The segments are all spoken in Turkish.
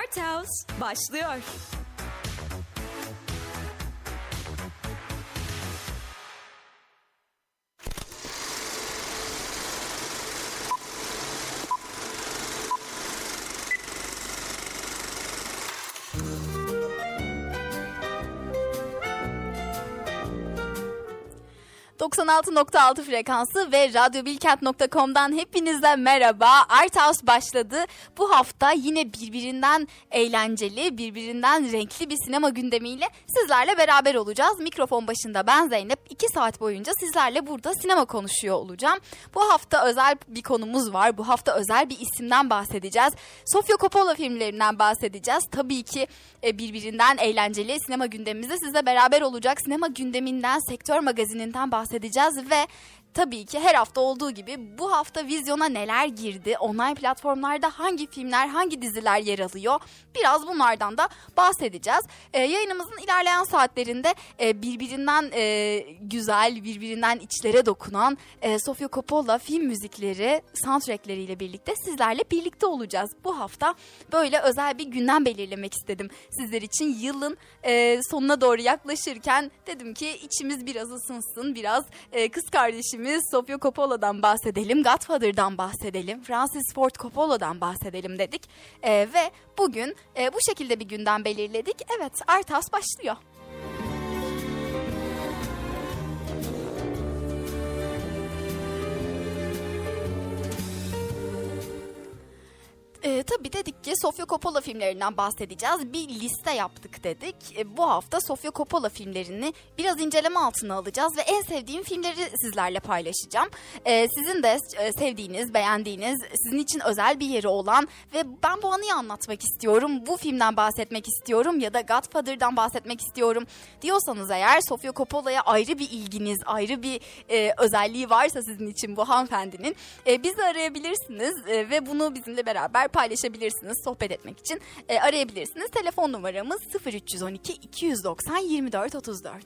Art House başlıyor. 96.6 frekansı ve radyobilkent.com'dan hepinize merhaba. Art House başladı. Bu hafta yine birbirinden eğlenceli, birbirinden renkli bir sinema gündemiyle sizlerle beraber olacağız. Mikrofon başında ben Zeynep. 2 saat boyunca sizlerle burada sinema konuşuyor olacağım. Bu hafta özel bir konumuz var. Bu hafta özel bir isimden bahsedeceğiz. Sofia Coppola filmlerinden bahsedeceğiz. Tabii ki e, birbirinden eğlenceli sinema gündemimizde sizle beraber olacak. Sinema gündeminden, sektör magazininden bahsedeceğiz bahsedeceğiz ve tabii ki her hafta olduğu gibi bu hafta vizyona neler girdi, online platformlarda hangi filmler, hangi diziler yer alıyor biraz bunlardan da bahsedeceğiz. Ee, yayınımızın ilerleyen saatlerinde e, birbirinden e, güzel, birbirinden içlere dokunan e, Sofia Coppola film müzikleri, soundtrackleriyle birlikte sizlerle birlikte olacağız. Bu hafta böyle özel bir günden belirlemek istedim sizler için. Yılın e, sonuna doğru yaklaşırken dedim ki içimiz biraz ısınsın, biraz e, kız kardeşim geçtiğimiz Sofia Coppola'dan bahsedelim, Godfather'dan bahsedelim, Francis Ford Coppola'dan bahsedelim dedik. E, ve bugün e, bu şekilde bir günden belirledik. Evet, Artas başlıyor. E, tabii dedik ki Sofia Coppola filmlerinden bahsedeceğiz. Bir liste yaptık dedik. E, bu hafta Sofia Coppola filmlerini biraz inceleme altına alacağız ve en sevdiğim filmleri sizlerle paylaşacağım. E, sizin de e, sevdiğiniz, beğendiğiniz, sizin için özel bir yeri olan ve ben bu anıyı anlatmak istiyorum, bu filmden bahsetmek istiyorum ya da Godfather'dan bahsetmek istiyorum diyorsanız eğer Sofia Coppola'ya ayrı bir ilginiz, ayrı bir e, özelliği varsa sizin için bu hanımefendinin e, bizi arayabilirsiniz e, ve bunu bizimle beraber paylaşabilirsiniz sohbet etmek için e, arayabilirsiniz. Telefon numaramız 0312 290 24 34.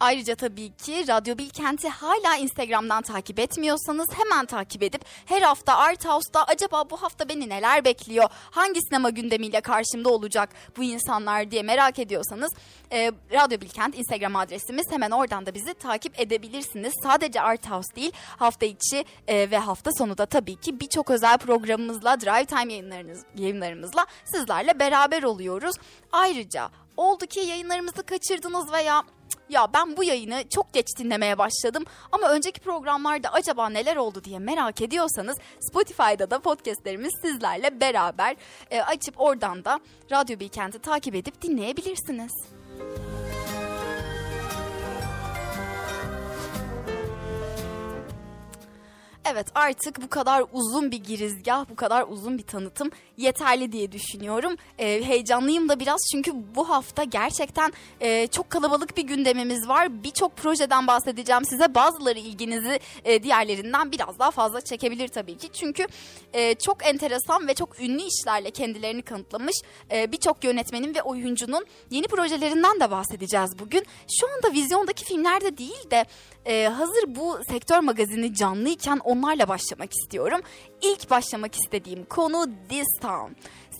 Ayrıca tabii ki Radyo Bilkent'i hala Instagram'dan takip etmiyorsanız hemen takip edip her hafta Art House'da acaba bu hafta beni neler bekliyor, hangi sinema gündemiyle karşımda olacak bu insanlar diye merak ediyorsanız e, Radyo Bilkent Instagram adresimiz hemen oradan da bizi takip edebilirsiniz. Sadece Art House değil hafta içi e, ve hafta sonu da tabii ki birçok özel programımızla Drive Time yayınlarınız, yayınlarımızla sizlerle beraber oluyoruz. Ayrıca oldu ki yayınlarımızı kaçırdınız veya ya ben bu yayını çok geç dinlemeye başladım ama önceki programlarda acaba neler oldu diye merak ediyorsanız Spotify'da da podcastlerimiz sizlerle beraber e, açıp oradan da Radyo Bilkent'i takip edip dinleyebilirsiniz. Evet artık bu kadar uzun bir girizgah, bu kadar uzun bir tanıtım yeterli diye düşünüyorum. E, heyecanlıyım da biraz çünkü bu hafta gerçekten e, çok kalabalık bir gündemimiz var. Birçok projeden bahsedeceğim size. Bazıları ilginizi e, diğerlerinden biraz daha fazla çekebilir tabii ki. Çünkü e, çok enteresan ve çok ünlü işlerle kendilerini kanıtlamış e, birçok yönetmenin ve oyuncunun yeni projelerinden de bahsedeceğiz bugün. Şu anda vizyondaki filmlerde değil de e, hazır bu sektör magazini canlıyken onlarla başlamak istiyorum. İlk başlamak istediğim konu This Town.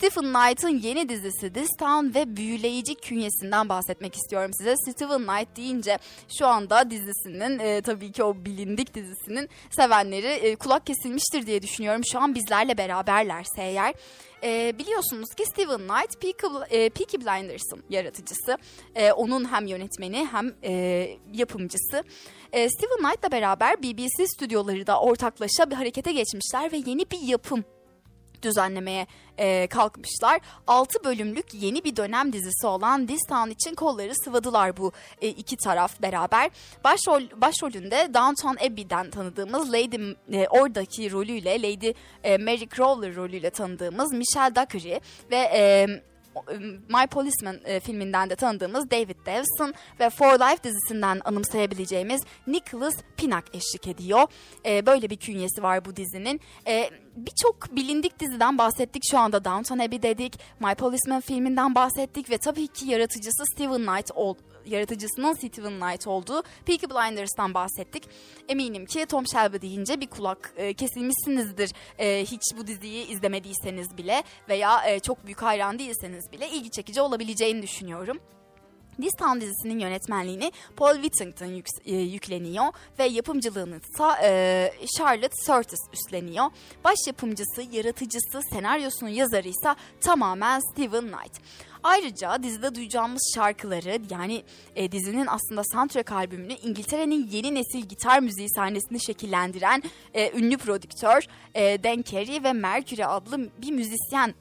Stephen Knight'ın yeni dizisi This Town ve büyüleyici künyesinden bahsetmek istiyorum size. Stephen Knight deyince şu anda dizisinin e, tabii ki o bilindik dizisinin sevenleri e, kulak kesilmiştir diye düşünüyorum. Şu an bizlerle beraberlerse eğer. E, biliyorsunuz ki Steven Knight Peaky, e, Peaky Blinders'ın yaratıcısı. E, onun hem yönetmeni hem e, yapımcısı. E, Steven Knight'la beraber BBC stüdyoları da ortaklaşa bir harekete geçmişler ve yeni bir yapım düzenlemeye e, kalkmışlar. 6 bölümlük yeni bir dönem dizisi olan This Town için kolları sıvadılar bu e, iki taraf beraber. Başrol başrolünde Downton Abbey'den tanıdığımız Lady e, oradaki rolüyle Lady e, Mary Crowler rolüyle tanıdığımız Michelle Dockery ve e, My Policeman e, filminden de tanıdığımız David Devson ve For Life dizisinden anımsayabileceğimiz Nicholas Pinak eşlik ediyor. Böyle bir künyesi var bu dizinin. E, birçok bilindik diziden bahsettik şu anda Downton Abbey dedik, My Policeman filminden bahsettik ve tabii ki yaratıcısı Steven Knight oldu yaratıcısının Steven Knight olduğu Peaky Blinders'tan bahsettik. Eminim ki Tom Shelby deyince bir kulak e, kesilmişsinizdir. E, hiç bu diziyi izlemediyseniz bile veya e, çok büyük hayran değilseniz bile ilgi çekici olabileceğini düşünüyorum. This Town dizisinin yönetmenliğini Paul Whittington yük, e, yükleniyor ve yapımcılığını ise e, Charlotte Curtis üstleniyor. Baş yapımcısı, yaratıcısı, senaryosunun yazarı ise tamamen Steven Knight. Ayrıca dizide duyacağımız şarkıları yani e, dizinin aslında soundtrack albümünü İngiltere'nin yeni nesil gitar müziği sahnesini şekillendiren e, ünlü prodüktör e, Dan Carey ve Mercury adlı bir müzisyen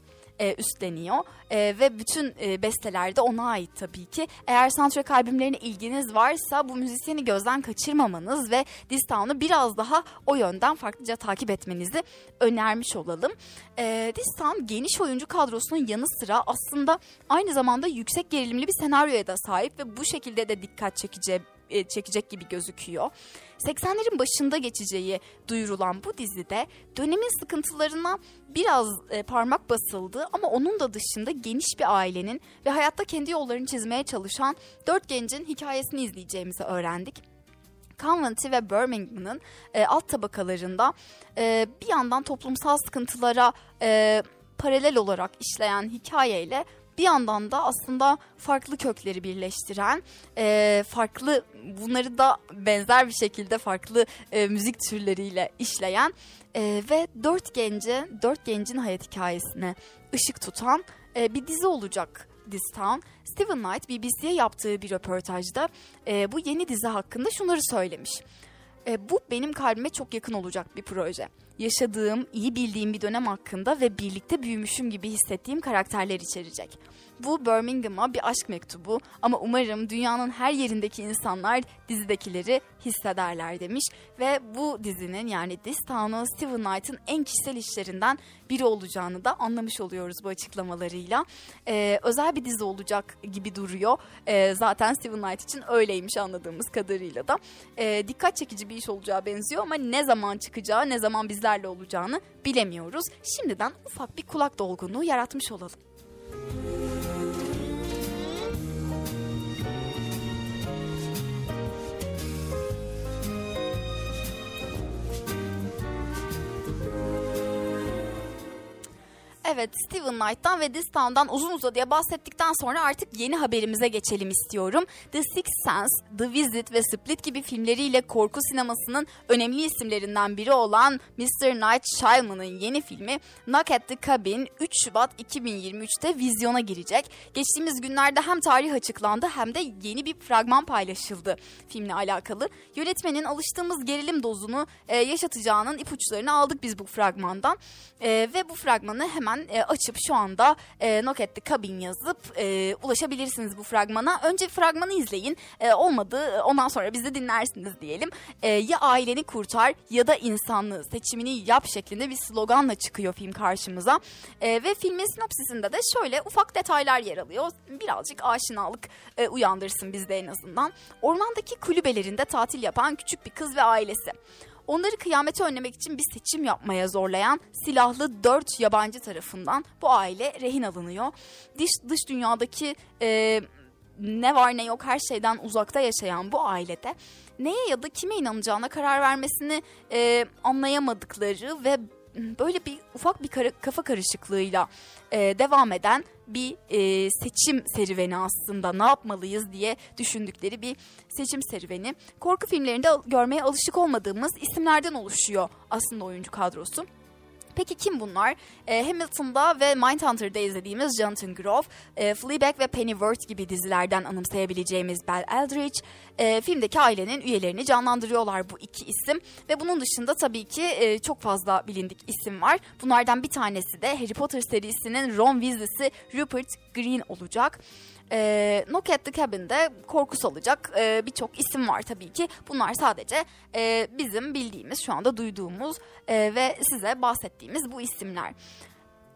e, üstleniyor e, ve bütün e, besteler de ona ait tabii ki. Eğer soundtrack albümlerine ilginiz varsa bu müzisyeni gözden kaçırmamanız ve Distown'u biraz daha o yönden farklıca takip etmenizi önermiş olalım. E, Distown geniş oyuncu kadrosunun yanı sıra aslında aynı zamanda yüksek gerilimli bir senaryoya da sahip ve bu şekilde de dikkat çekici e, çekecek gibi gözüküyor. 80'lerin başında geçeceği duyurulan bu dizide dönemin sıkıntılarına biraz e, parmak basıldı ama onun da dışında geniş bir ailenin ve hayatta kendi yollarını çizmeye çalışan dört gencin hikayesini izleyeceğimizi öğrendik. Coventry ve Birmingham'ın e, alt tabakalarında e, bir yandan toplumsal sıkıntılara e, paralel olarak işleyen hikayeyle bir yandan da aslında farklı kökleri birleştiren, e, farklı bunları da benzer bir şekilde farklı e, müzik türleriyle işleyen e, ve dört gence, dört gencin hayat hikayesine ışık tutan e, bir dizi olacak This Town. Steven Knight BBC'ye yaptığı bir röportajda e, bu yeni dizi hakkında şunları söylemiş. E, bu benim kalbime çok yakın olacak bir proje yaşadığım, iyi bildiğim bir dönem hakkında ve birlikte büyümüşüm gibi hissettiğim karakterler içerecek. Bu Birmingham'a bir aşk mektubu ama umarım dünyanın her yerindeki insanlar dizidekileri hissederler demiş. Ve bu dizinin yani This Town'un Steven Knight'ın en kişisel işlerinden biri olacağını da anlamış oluyoruz bu açıklamalarıyla. Ee, özel bir dizi olacak gibi duruyor. Ee, zaten Steven Knight için öyleymiş anladığımız kadarıyla da. Ee, dikkat çekici bir iş olacağı benziyor ama ne zaman çıkacağı, ne zaman bizlerle olacağını bilemiyoruz. Şimdiden ufak bir kulak dolgunluğu yaratmış olalım. Evet Steven Knight'tan ve This Town'dan uzun uzadıya bahsettikten sonra artık yeni haberimize geçelim istiyorum. The Sixth Sense, The Visit ve Split gibi filmleriyle korku sinemasının önemli isimlerinden biri olan Mr. Night Shyamalan'ın yeni filmi Knock at the Cabin 3 Şubat 2023'te vizyona girecek. Geçtiğimiz günlerde hem tarih açıklandı hem de yeni bir fragman paylaşıldı filmle alakalı. Yönetmenin alıştığımız gerilim dozunu e, yaşatacağının ipuçlarını aldık biz bu fragmandan. E, ve bu fragmanı hemen e, açıp şu anda e, Knock at yazıp e, ulaşabilirsiniz bu fragmana. Önce fragmanı izleyin. E, olmadı ondan sonra bizi dinlersiniz diyelim. E, ya aileni kurtar ya da insanlığı seçimini yap şeklinde bir sloganla çıkıyor film karşımıza. E, ve filmin sinopsisinde de şöyle ufak detaylar yer alıyor. Birazcık aşinalık e, uyandırsın bizde en azından. Ormandaki kulübelerinde tatil yapan küçük bir kız ve ailesi. Onları kıyameti önlemek için bir seçim yapmaya zorlayan silahlı dört yabancı tarafından bu aile rehin alınıyor. Dış, dış dünyadaki e, ne var ne yok her şeyden uzakta yaşayan bu ailede neye ya da kime inanacağına karar vermesini e, anlayamadıkları ve böyle bir ufak bir kafa karışıklığıyla e, devam eden bir e, seçim serüveni aslında ne yapmalıyız diye düşündükleri bir seçim serüveni. Korku filmlerinde görmeye alışık olmadığımız isimlerden oluşuyor aslında oyuncu kadrosu. Peki kim bunlar? E, Hamilton'da ve Mindhunter'da izlediğimiz Jonathan Groff, e, Fleabag ve Pennyworth gibi dizilerden anımsayabileceğimiz Belle Eldridge, e, filmdeki ailenin üyelerini canlandırıyorlar bu iki isim. Ve bunun dışında tabii ki e, çok fazla bilindik isim var. Bunlardan bir tanesi de Harry Potter serisinin Ron Weasley'si Rupert Green olacak. E, Knock at the Cabin'de korku salacak e, birçok isim var tabii ki. Bunlar sadece e, bizim bildiğimiz, şu anda duyduğumuz e, ve size bahsettiğimiz bu isimler.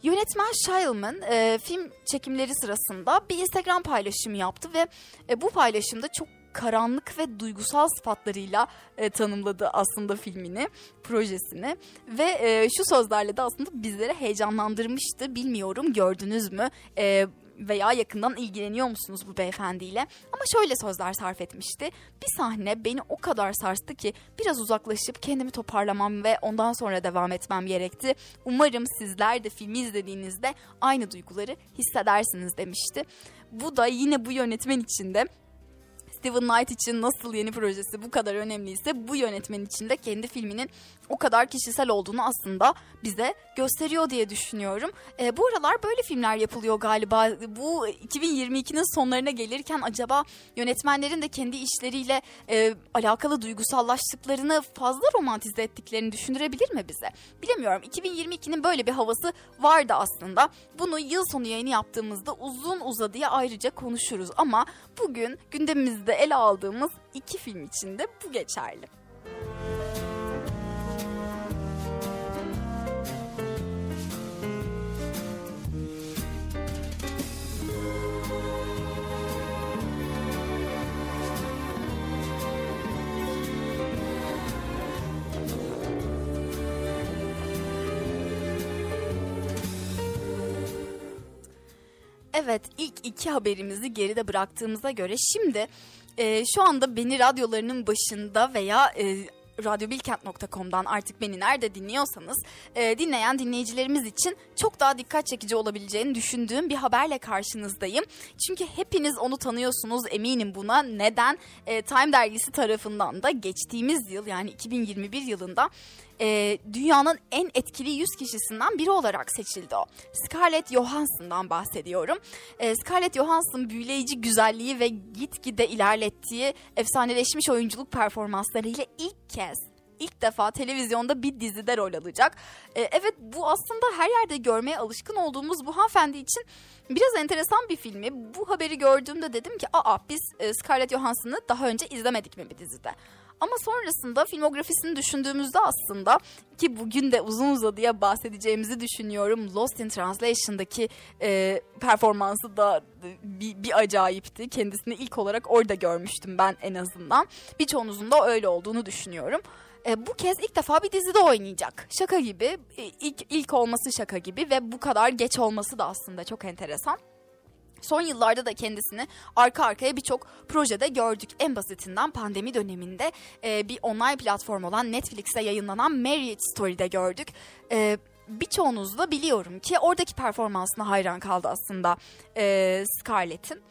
Yönetmen Shyamalan e, film çekimleri sırasında bir Instagram paylaşımı yaptı ve e, bu paylaşımda çok karanlık ve duygusal sıfatlarıyla e, tanımladı aslında filmini, projesini ve e, şu sözlerle de aslında bizleri heyecanlandırmıştı. Bilmiyorum gördünüz mü? E, veya yakından ilgileniyor musunuz bu beyefendiyle? Ama şöyle sözler sarf etmişti. Bir sahne beni o kadar sarstı ki biraz uzaklaşıp kendimi toparlamam ve ondan sonra devam etmem gerekti. Umarım sizler de filmi izlediğinizde aynı duyguları hissedersiniz demişti. Bu da yine bu yönetmen için de Steven Knight için nasıl yeni projesi bu kadar önemliyse bu yönetmen için de kendi filminin o kadar kişisel olduğunu aslında bize gösteriyor diye düşünüyorum. E, bu aralar böyle filmler yapılıyor galiba. Bu 2022'nin sonlarına gelirken acaba yönetmenlerin de kendi işleriyle e, alakalı duygusallaştıklarını fazla romantize ettiklerini düşündürebilir mi bize? Bilemiyorum. 2022'nin böyle bir havası vardı aslında. Bunu yıl sonu yayını yaptığımızda uzun uzadıya ayrıca konuşuruz ama bugün gündemimizde ele aldığımız iki film için de bu geçerli. Evet ilk iki haberimizi geride bıraktığımıza göre şimdi e, şu anda beni radyolarının başında veya e, radyobilkent.com'dan artık beni nerede dinliyorsanız e, dinleyen dinleyicilerimiz için çok daha dikkat çekici olabileceğini düşündüğüm bir haberle karşınızdayım. Çünkü hepiniz onu tanıyorsunuz eminim buna. Neden? E, Time dergisi tarafından da geçtiğimiz yıl yani 2021 yılında e, dünyanın en etkili 100 kişisinden biri olarak seçildi o. Scarlett Johansson'dan bahsediyorum. E, Scarlett Johansson büyüleyici güzelliği ve gitgide ilerlettiği efsaneleşmiş oyunculuk performanslarıyla ilk kez ilk defa televizyonda bir dizide rol alacak. E, evet bu aslında her yerde görmeye alışkın olduğumuz bu hanımefendi için biraz enteresan bir filmi. Bu haberi gördüğümde dedim ki aa biz e, Scarlett Johansson'ı daha önce izlemedik mi bir dizide? Ama sonrasında filmografisini düşündüğümüzde aslında ki bugün de uzun uzadıya bahsedeceğimizi düşünüyorum. Lost in Translation'daki e, performansı da bir, bir acayipti. Kendisini ilk olarak orada görmüştüm ben en azından. Birçoğunuzun da öyle olduğunu düşünüyorum. E, bu kez ilk defa bir dizide oynayacak. Şaka gibi, ilk, ilk olması şaka gibi ve bu kadar geç olması da aslında çok enteresan. Son yıllarda da kendisini arka arkaya birçok projede gördük. En basitinden pandemi döneminde e, bir online platform olan Netflix'te yayınlanan Marriage Story'de gördük. E, birçoğunuz da biliyorum ki oradaki performansına hayran kaldı aslında e, Scarlett'in.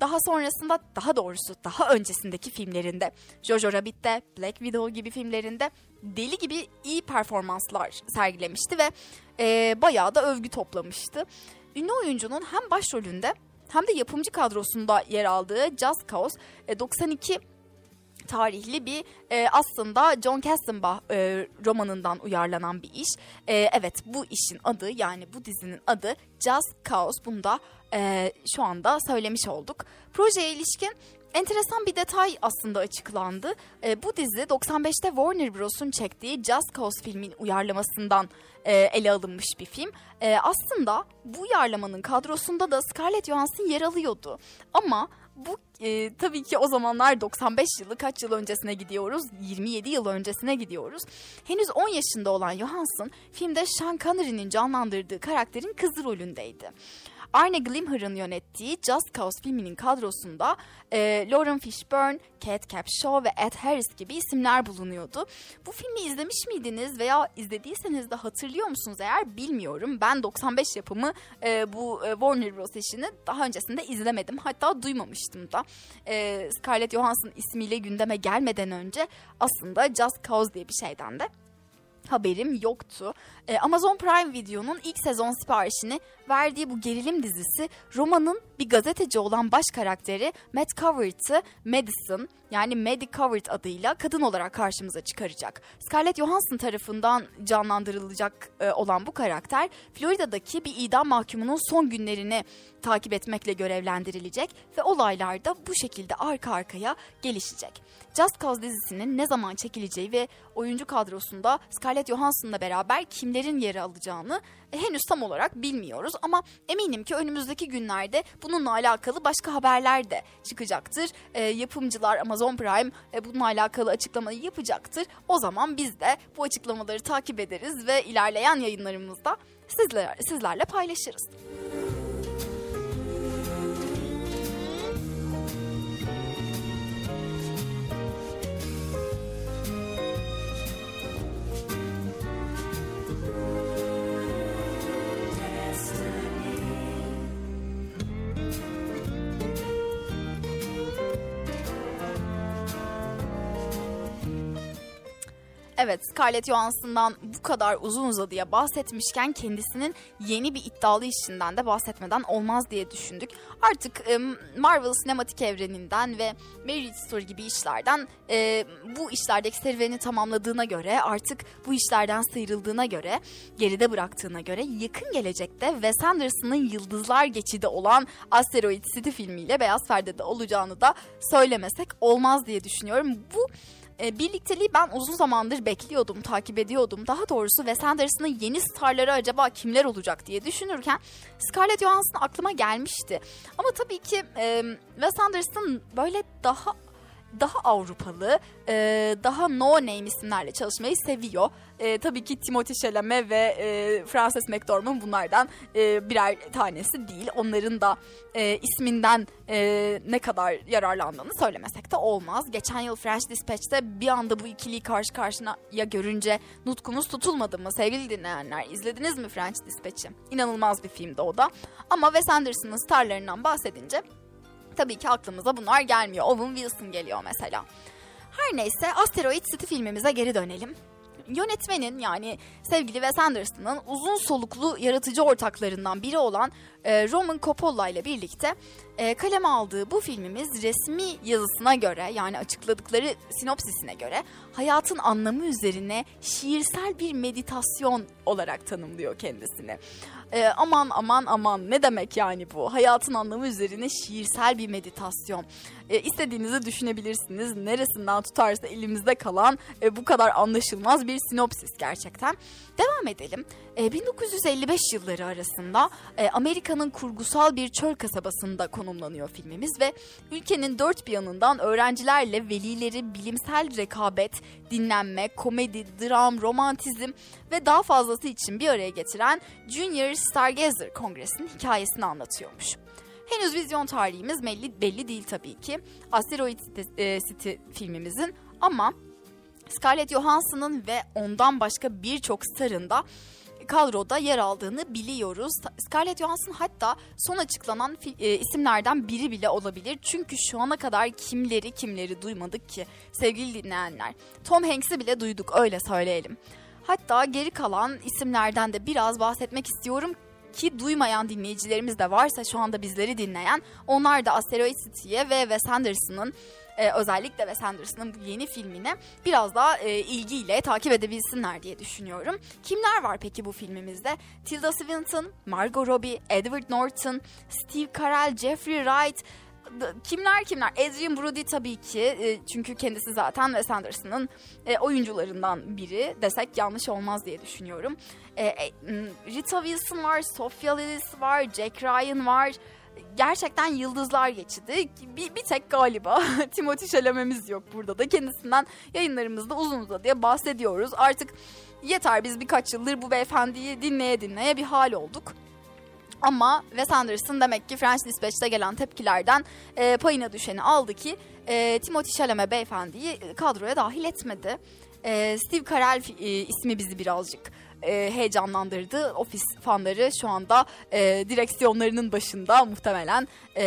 Daha sonrasında daha doğrusu daha öncesindeki filmlerinde Jojo Rabbit'te, Black Widow gibi filmlerinde deli gibi iyi performanslar sergilemişti ve e, bayağı da övgü toplamıştı. Ünlü oyuncunun hem başrolünde hem de yapımcı kadrosunda yer aldığı Just Cause 92 e, tarihli bir e, aslında John Kassenbach e, romanından uyarlanan bir iş. E, evet bu işin adı yani bu dizinin adı Just Cause. Bunu da e, şu anda söylemiş olduk. Projeye ilişkin enteresan bir detay aslında açıklandı. E, bu dizi 95'te Warner Bros'un çektiği Just Cause filmin uyarlamasından e, ele alınmış bir film. E, aslında bu uyarlamanın kadrosunda da Scarlett Johansson yer alıyordu. Ama bu e, tabii ki o zamanlar 95 yılı kaç yıl öncesine gidiyoruz? 27 yıl öncesine gidiyoruz. Henüz 10 yaşında olan Johansson filmde Sean Connery'nin canlandırdığı karakterin kızı rolündeydi. Arne Glimmer'ın yönettiği Just Cause filminin kadrosunda e, Lauren Fishburne, Kate Capshaw ve Ed Harris gibi isimler bulunuyordu. Bu filmi izlemiş miydiniz veya izlediyseniz de hatırlıyor musunuz eğer bilmiyorum. Ben 95 yapımı e, bu e, Warner Bros. işini daha öncesinde izlemedim. Hatta duymamıştım da. E, Scarlett Johansson ismiyle gündeme gelmeden önce aslında Just Cause diye bir şeyden de haberim yoktu. Ee, Amazon Prime Video'nun ilk sezon siparişini verdiği bu gerilim dizisi romanın bir gazeteci olan baş karakteri Matt Covert'ı Madison yani Maddie Covert adıyla kadın olarak karşımıza çıkaracak. Scarlett Johansson tarafından canlandırılacak e, olan bu karakter Florida'daki bir idam mahkumunun son günlerini takip etmekle görevlendirilecek ve olaylar da bu şekilde arka arkaya gelişecek. Just Cause dizisinin ne zaman çekileceği ve oyuncu kadrosunda Scarlett Johansson'la beraber kimlerin yeri alacağını henüz tam olarak bilmiyoruz ama eminim ki önümüzdeki günlerde bununla alakalı başka haberler de çıkacaktır. E, yapımcılar Amazon Prime e, bununla alakalı açıklamayı yapacaktır. O zaman biz de bu açıklamaları takip ederiz ve ilerleyen yayınlarımızda sizler, sizlerle paylaşırız. Evet Scarlett Johansson'dan bu kadar uzun uzadıya bahsetmişken kendisinin yeni bir iddialı işinden de bahsetmeden olmaz diye düşündük. Artık e, Marvel sinematik evreninden ve Marriage Story gibi işlerden e, bu işlerdeki serüveni tamamladığına göre artık bu işlerden sıyrıldığına göre geride bıraktığına göre yakın gelecekte Wes Anderson'ın Yıldızlar Geçidi olan Asteroid City filmiyle Beyaz Perde'de olacağını da söylemesek olmaz diye düşünüyorum. Bu e, birlikteliği ben uzun zamandır bekliyordum, takip ediyordum. Daha doğrusu Wes Anderson'ın yeni starları acaba kimler olacak diye düşünürken Scarlett Johansson aklıma gelmişti. Ama tabii ki e, Wes Anderson böyle daha daha Avrupalı, e, daha no name isimlerle çalışmayı seviyor. E, tabii ki Timothy Chalamet ve e, Frances McDormand bunlardan e, birer tanesi değil. Onların da e, isminden e, ne kadar yararlandığını söylemesek de olmaz. Geçen yıl French Dispatch'te bir anda bu ikiliyi karşı karşıya görünce nutkumuz tutulmadı mı sevgili dinleyenler? İzlediniz mi French Dispatch'i? İnanılmaz bir filmdi o da. Ama Wes Anderson'ın starlarından bahsedince tabii ki aklımıza bunlar gelmiyor. Owen Wilson geliyor mesela. Her neyse Asteroid City filmimize geri dönelim. Yönetmenin yani sevgili Wes Anderson'ın uzun soluklu yaratıcı ortaklarından biri olan Roman Coppola ile birlikte e, kaleme aldığı bu filmimiz resmi yazısına göre yani açıkladıkları sinopsisine göre hayatın anlamı üzerine şiirsel bir meditasyon olarak tanımlıyor kendisini. E, aman aman aman ne demek yani bu? Hayatın anlamı üzerine şiirsel bir meditasyon. E, istediğinizi düşünebilirsiniz. Neresinden tutarsa elimizde kalan e, bu kadar anlaşılmaz bir sinopsis gerçekten. Devam edelim. E, 1955 yılları arasında e, Amerika'nın kurgusal bir çöl kasabasında konumlanıyor filmimiz ve ülkenin dört bir yanından öğrencilerle velileri bilimsel rekabet, dinlenme, komedi, dram, romantizm ve daha fazlası için bir araya getiren Junior Stargazer Kongresi'nin hikayesini anlatıyormuş. Henüz vizyon tarihimiz belli, belli değil tabii ki. Asteroid City, e, City filmimizin ama Scarlett Johansson'ın ve ondan başka birçok starın da kadroda yer aldığını biliyoruz. Scarlett Johansson hatta son açıklanan e, isimlerden biri bile olabilir. Çünkü şu ana kadar kimleri kimleri duymadık ki sevgili dinleyenler. Tom Hanks'i bile duyduk öyle söyleyelim. Hatta geri kalan isimlerden de biraz bahsetmek istiyorum ki duymayan dinleyicilerimiz de varsa şu anda bizleri dinleyen onlar da Asteroid City'ye ve Wes Anderson'ın e, özellikle Wes Anderson'ın bu yeni filmine biraz daha e, ilgiyle takip edebilsinler diye düşünüyorum. Kimler var peki bu filmimizde? Tilda Swinton, Margot Robbie, Edward Norton, Steve Carell, Jeffrey Wright, kimler kimler? Adrian Brody tabii ki e, çünkü kendisi zaten Wes Anderson'ın e, oyuncularından biri desek yanlış olmaz diye düşünüyorum. E, Rita Wilson var, Sophia Lillis var, Jack Ryan var. Gerçekten yıldızlar geçidi. Bir, bir tek galiba Timothy Chalamet'imiz yok burada da. Kendisinden yayınlarımızda uzun uzadıya bahsediyoruz. Artık yeter biz birkaç yıldır bu beyefendiyi dinleye dinleye bir hal olduk. Ama Wes Anderson demek ki French Dispatch'te gelen tepkilerden e, payına düşeni aldı ki e, Timothy Chalamet beyefendiyi kadroya dahil etmedi. E, Steve Carell e, ismi bizi birazcık e, heyecanlandırdı. Ofis fanları şu anda e, direksiyonlarının başında muhtemelen e,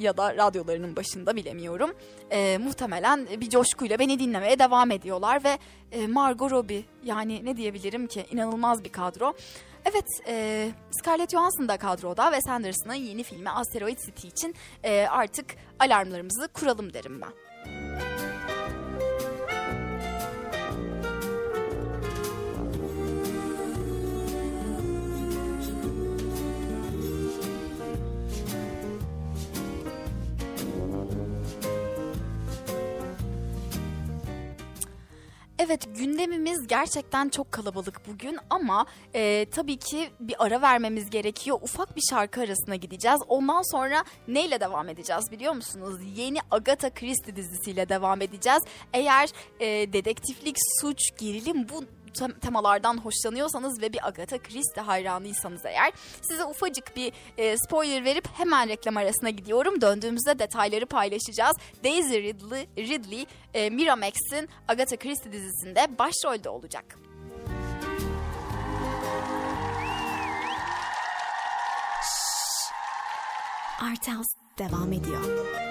ya da radyolarının başında bilemiyorum. E, muhtemelen bir coşkuyla beni dinlemeye devam ediyorlar ve e, Margot Robbie yani ne diyebilirim ki inanılmaz bir kadro. Evet, e, Scarlett Johansson da kadroda ve Sanders'ın yeni filmi Asteroid City için e, artık alarmlarımızı kuralım derim ben. Evet gündemimiz gerçekten çok kalabalık bugün ama e, tabii ki bir ara vermemiz gerekiyor. Ufak bir şarkı arasına gideceğiz. Ondan sonra neyle devam edeceğiz biliyor musunuz? Yeni Agatha Christie dizisiyle devam edeceğiz. Eğer e, dedektiflik, suç, gerilim bu temalardan hoşlanıyorsanız ve bir Agatha Christie hayranıysanız eğer size ufacık bir e, spoiler verip hemen reklam arasına gidiyorum. Döndüğümüzde detayları paylaşacağız. Daisy Ridley, Ridley e, Miramax'in Agatha Christie dizisinde başrolde olacak. Artels devam ediyor.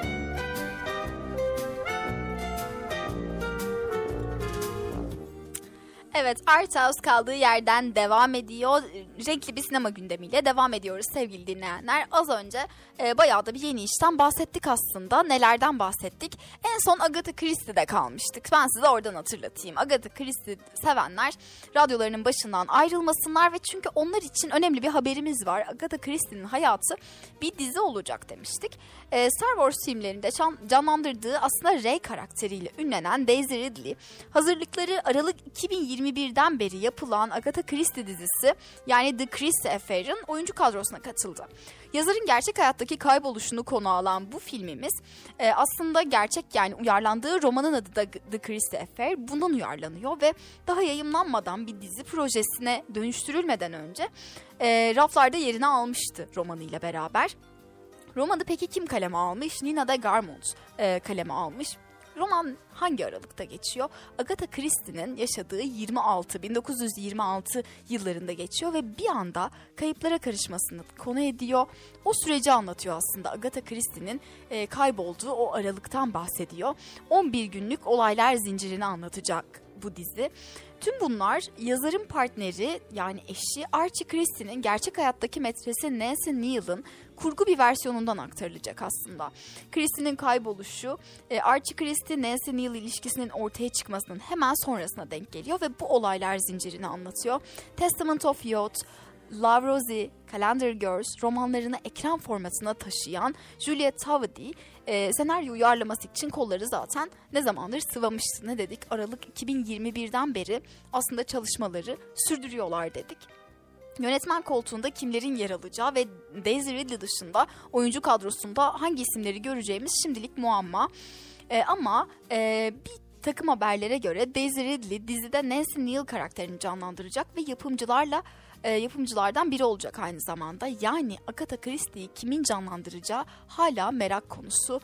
Evet Art House kaldığı yerden devam ediyor. Renkli bir sinema gündemiyle devam ediyoruz sevgili dinleyenler. Az önce e, bayağı da bir yeni işten bahsettik aslında. Nelerden bahsettik? En son Agatha Christie'de kalmıştık. Ben size oradan hatırlatayım. Agatha Christie sevenler radyolarının başından ayrılmasınlar ve çünkü onlar için önemli bir haberimiz var. Agatha Christie'nin hayatı bir dizi olacak demiştik. E, Star Wars filmlerinde can, canlandırdığı aslında Rey karakteriyle ünlenen Daisy Ridley hazırlıkları Aralık 2021'den beri yapılan Agatha Christie dizisi yani The Christie Affair'ın oyuncu kadrosuna katıldı. Yazarın gerçek hayattaki kayboluşunu konu alan bu filmimiz e, aslında gerçek yani uyarlandığı romanın adı da The Christie Affair bundan uyarlanıyor ve daha yayımlanmadan bir dizi projesine dönüştürülmeden önce e, raflarda yerini almıştı romanıyla beraber. Romanı peki kim kaleme almış? Nina de Garmont e, kaleme almış. Roman hangi aralıkta geçiyor? Agatha Christie'nin yaşadığı 26 1926 yıllarında geçiyor ve bir anda kayıplara karışmasını konu ediyor. O süreci anlatıyor aslında. Agatha Christie'nin e, kaybolduğu o aralıktan bahsediyor. 11 günlük olaylar zincirini anlatacak bu dizi. Tüm bunlar yazarın partneri yani eşi Archie Christie'nin gerçek hayattaki metresi Nancy Neal'ın kurgu bir versiyonundan aktarılacak aslında. Christie'nin kayboluşu e, Archie Christie Nancy Neal ilişkisinin ortaya çıkmasının hemen sonrasına denk geliyor ve bu olaylar zincirini anlatıyor. Testament of Youth, Love Rosie, Calendar Girls romanlarını ekran formatına taşıyan Juliet Tavady e, senaryo uyarlaması için kolları zaten ne zamandır sıvamıştı. Ne dedik? Aralık 2021'den beri aslında çalışmaları sürdürüyorlar dedik. Yönetmen koltuğunda kimlerin yer alacağı ve Daisy Ridley dışında oyuncu kadrosunda hangi isimleri göreceğimiz şimdilik muamma. E, ama e, bir takım haberlere göre Daisy Ridley dizide Nancy Neal karakterini canlandıracak ve yapımcılarla e, yapımcılardan biri olacak aynı zamanda. Yani Agatha Christie'yi kimin canlandıracağı hala merak konusu.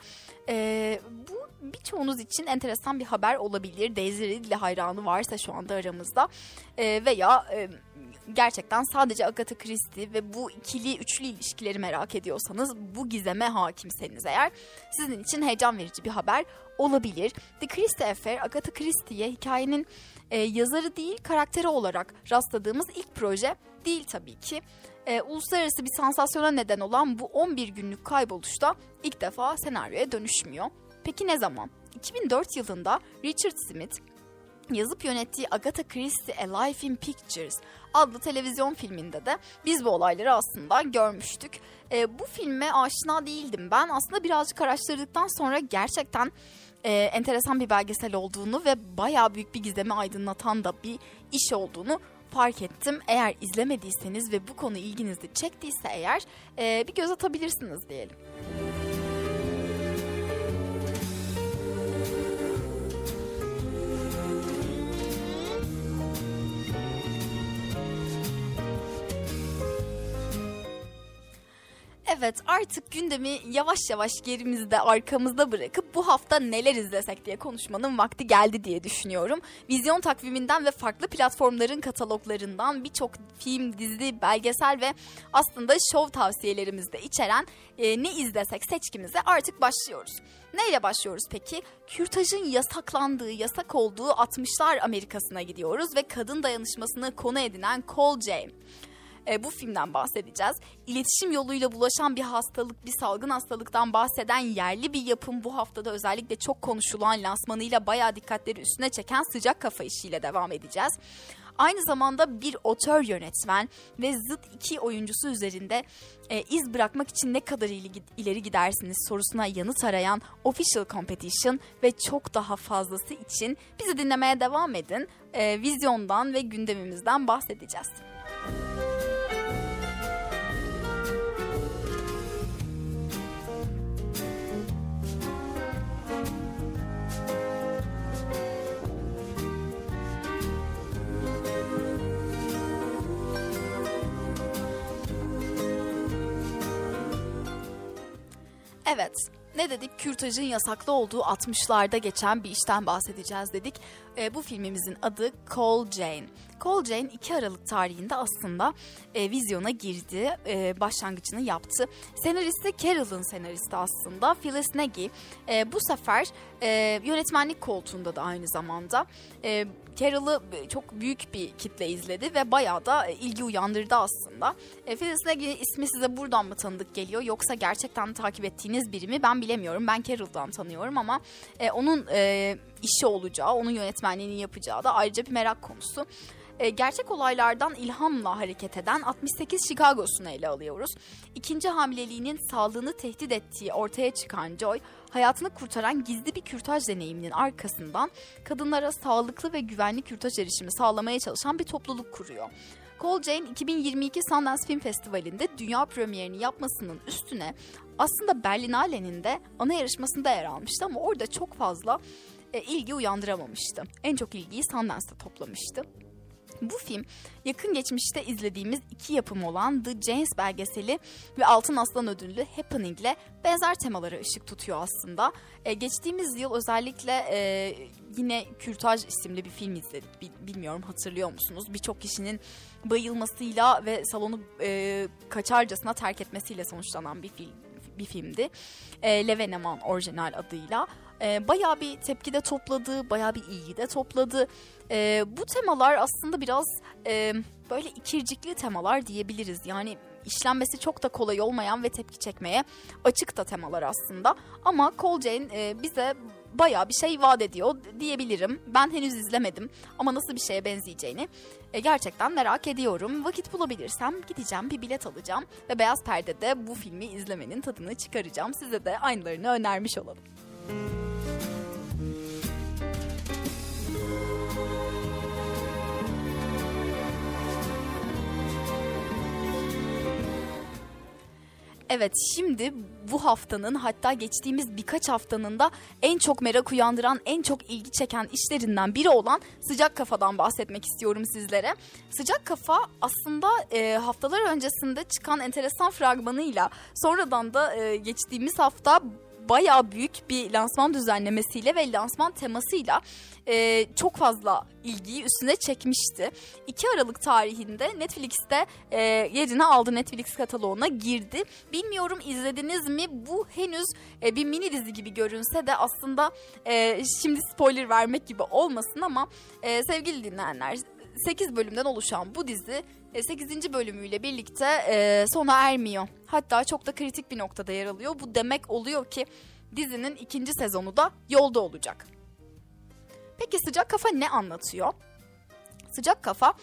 E, bu birçoğunuz için enteresan bir haber olabilir. Daisy Ridley hayranı varsa şu anda aramızda e, veya e, gerçekten sadece Agatha Christie ve bu ikili üçlü ilişkileri merak ediyorsanız bu gizeme hakimseniz eğer sizin için heyecan verici bir haber olabilir. The Christie Affair Agatha Christie'ye hikayenin e, yazarı değil karakteri olarak rastladığımız ilk proje değil tabii ki. E, uluslararası bir sansasyona neden olan bu 11 günlük kayboluşta ilk defa senaryoya dönüşmüyor. Peki ne zaman? 2004 yılında Richard Smith yazıp yönettiği Agatha Christie A Life in Pictures adlı televizyon filminde de biz bu olayları aslında görmüştük. E, bu filme aşina değildim ben. Aslında birazcık araştırdıktan sonra gerçekten e, enteresan bir belgesel olduğunu ve bayağı büyük bir gizemi aydınlatan da bir iş olduğunu fark ettim. Eğer izlemediyseniz ve bu konu ilginizi çektiyse eğer e, bir göz atabilirsiniz diyelim. Evet artık gündemi yavaş yavaş gerimizde arkamızda bırakıp bu hafta neler izlesek diye konuşmanın vakti geldi diye düşünüyorum. Vizyon takviminden ve farklı platformların kataloglarından birçok film, dizi, belgesel ve aslında şov tavsiyelerimizde içeren e, ne izlesek seçkimize artık başlıyoruz. Neyle başlıyoruz peki? Kürtajın yasaklandığı, yasak olduğu 60'lar Amerika'sına gidiyoruz ve kadın dayanışmasını konu edinen Call Jane e, bu filmden bahsedeceğiz. İletişim yoluyla bulaşan bir hastalık, bir salgın hastalıktan bahseden yerli bir yapım bu haftada özellikle çok konuşulan lansmanıyla bayağı dikkatleri üstüne çeken sıcak kafa işiyle devam edeceğiz. Aynı zamanda bir otör yönetmen ve zıt iki oyuncusu üzerinde e, iz bırakmak için ne kadar ileri gidersiniz sorusuna yanıt arayan Official Competition ve çok daha fazlası için bizi dinlemeye devam edin. E, vizyondan ve gündemimizden bahsedeceğiz. Evet, ne dedik? Kürtajın yasaklı olduğu 60'larda geçen bir işten bahsedeceğiz dedik. E, bu filmimizin adı Call Jane. Call Jane 2 Aralık tarihinde aslında e, vizyona girdi, e, başlangıcını yaptı. Senaristi Carol'ın senaristi aslında Phyllis Nagy. E, bu sefer e, yönetmenlik koltuğunda da aynı zamanda. E, Carol'ı çok büyük bir kitle izledi ve bayağı da ilgi uyandırdı aslında. E, Phyllis Nagy ismi size buradan mı tanıdık geliyor yoksa gerçekten takip ettiğiniz biri mi ben bilemiyorum. Ben Carol'dan tanıyorum ama e, onun e, işi olacağı, onun yönetmenliğini yapacağı da ayrıca bir merak konusu. E, gerçek olaylardan ilhamla hareket eden 68 Chicago'sunu ele alıyoruz. İkinci hamileliğinin sağlığını tehdit ettiği ortaya çıkan Joy, hayatını kurtaran gizli bir kürtaj deneyiminin arkasından kadınlara sağlıklı ve güvenli kürtaj erişimi sağlamaya çalışan bir topluluk kuruyor. Cole Jane 2022 Sundance Film Festivali'nde dünya premierini yapmasının üstüne aslında Berlinale'nin de ana yarışmasında yer almıştı ama orada çok fazla e, ilgi uyandıramamıştı. En çok ilgiyi Sundance'da toplamıştı. Bu film yakın geçmişte izlediğimiz iki yapım olan The James belgeseli ve Altın Aslan ödüllü Happening ile benzer temalara ışık tutuyor aslında. E, geçtiğimiz yıl özellikle e, yine Kürtaj isimli bir film izledik. Bilmiyorum hatırlıyor musunuz? Birçok kişinin bayılmasıyla ve salonu e, kaçarcasına terk etmesiyle sonuçlanan bir film bir filmdi. E, Leveneman orijinal adıyla. E, bayağı bir tepki de topladı, bayağı bir ilgi de topladı. E, bu temalar aslında biraz e, böyle ikircikli temalar diyebiliriz. Yani işlenmesi çok da kolay olmayan ve tepki çekmeye açık da temalar aslında. Ama Cole Jane e, bize baya bir şey vaat ediyor diyebilirim. Ben henüz izlemedim ama nasıl bir şeye benzeyeceğini e, gerçekten merak ediyorum. Vakit bulabilirsem gideceğim bir bilet alacağım ve Beyaz Perde'de bu filmi izlemenin tadını çıkaracağım. Size de aynılarını önermiş olalım. Evet şimdi bu haftanın hatta geçtiğimiz birkaç haftanın da en çok merak uyandıran, en çok ilgi çeken işlerinden biri olan Sıcak Kafa'dan bahsetmek istiyorum sizlere. Sıcak Kafa aslında e, haftalar öncesinde çıkan enteresan fragmanıyla sonradan da e, geçtiğimiz hafta bayağı büyük bir lansman düzenlemesiyle ve lansman temasıyla e, çok fazla ilgiyi üstüne çekmişti. 2 Aralık tarihinde Netflix'te e, yerini aldı Netflix kataloğuna girdi. Bilmiyorum izlediniz mi? Bu henüz e, bir mini dizi gibi görünse de aslında e, şimdi spoiler vermek gibi olmasın ama e, sevgili dinleyenler 8 bölümden oluşan bu dizi 8. E, bölümüyle birlikte e, sona ermiyor. Hatta çok da kritik bir noktada yer alıyor. Bu demek oluyor ki dizinin ikinci sezonu da yolda olacak. Peki sıcak kafa ne anlatıyor? Sıcak kafa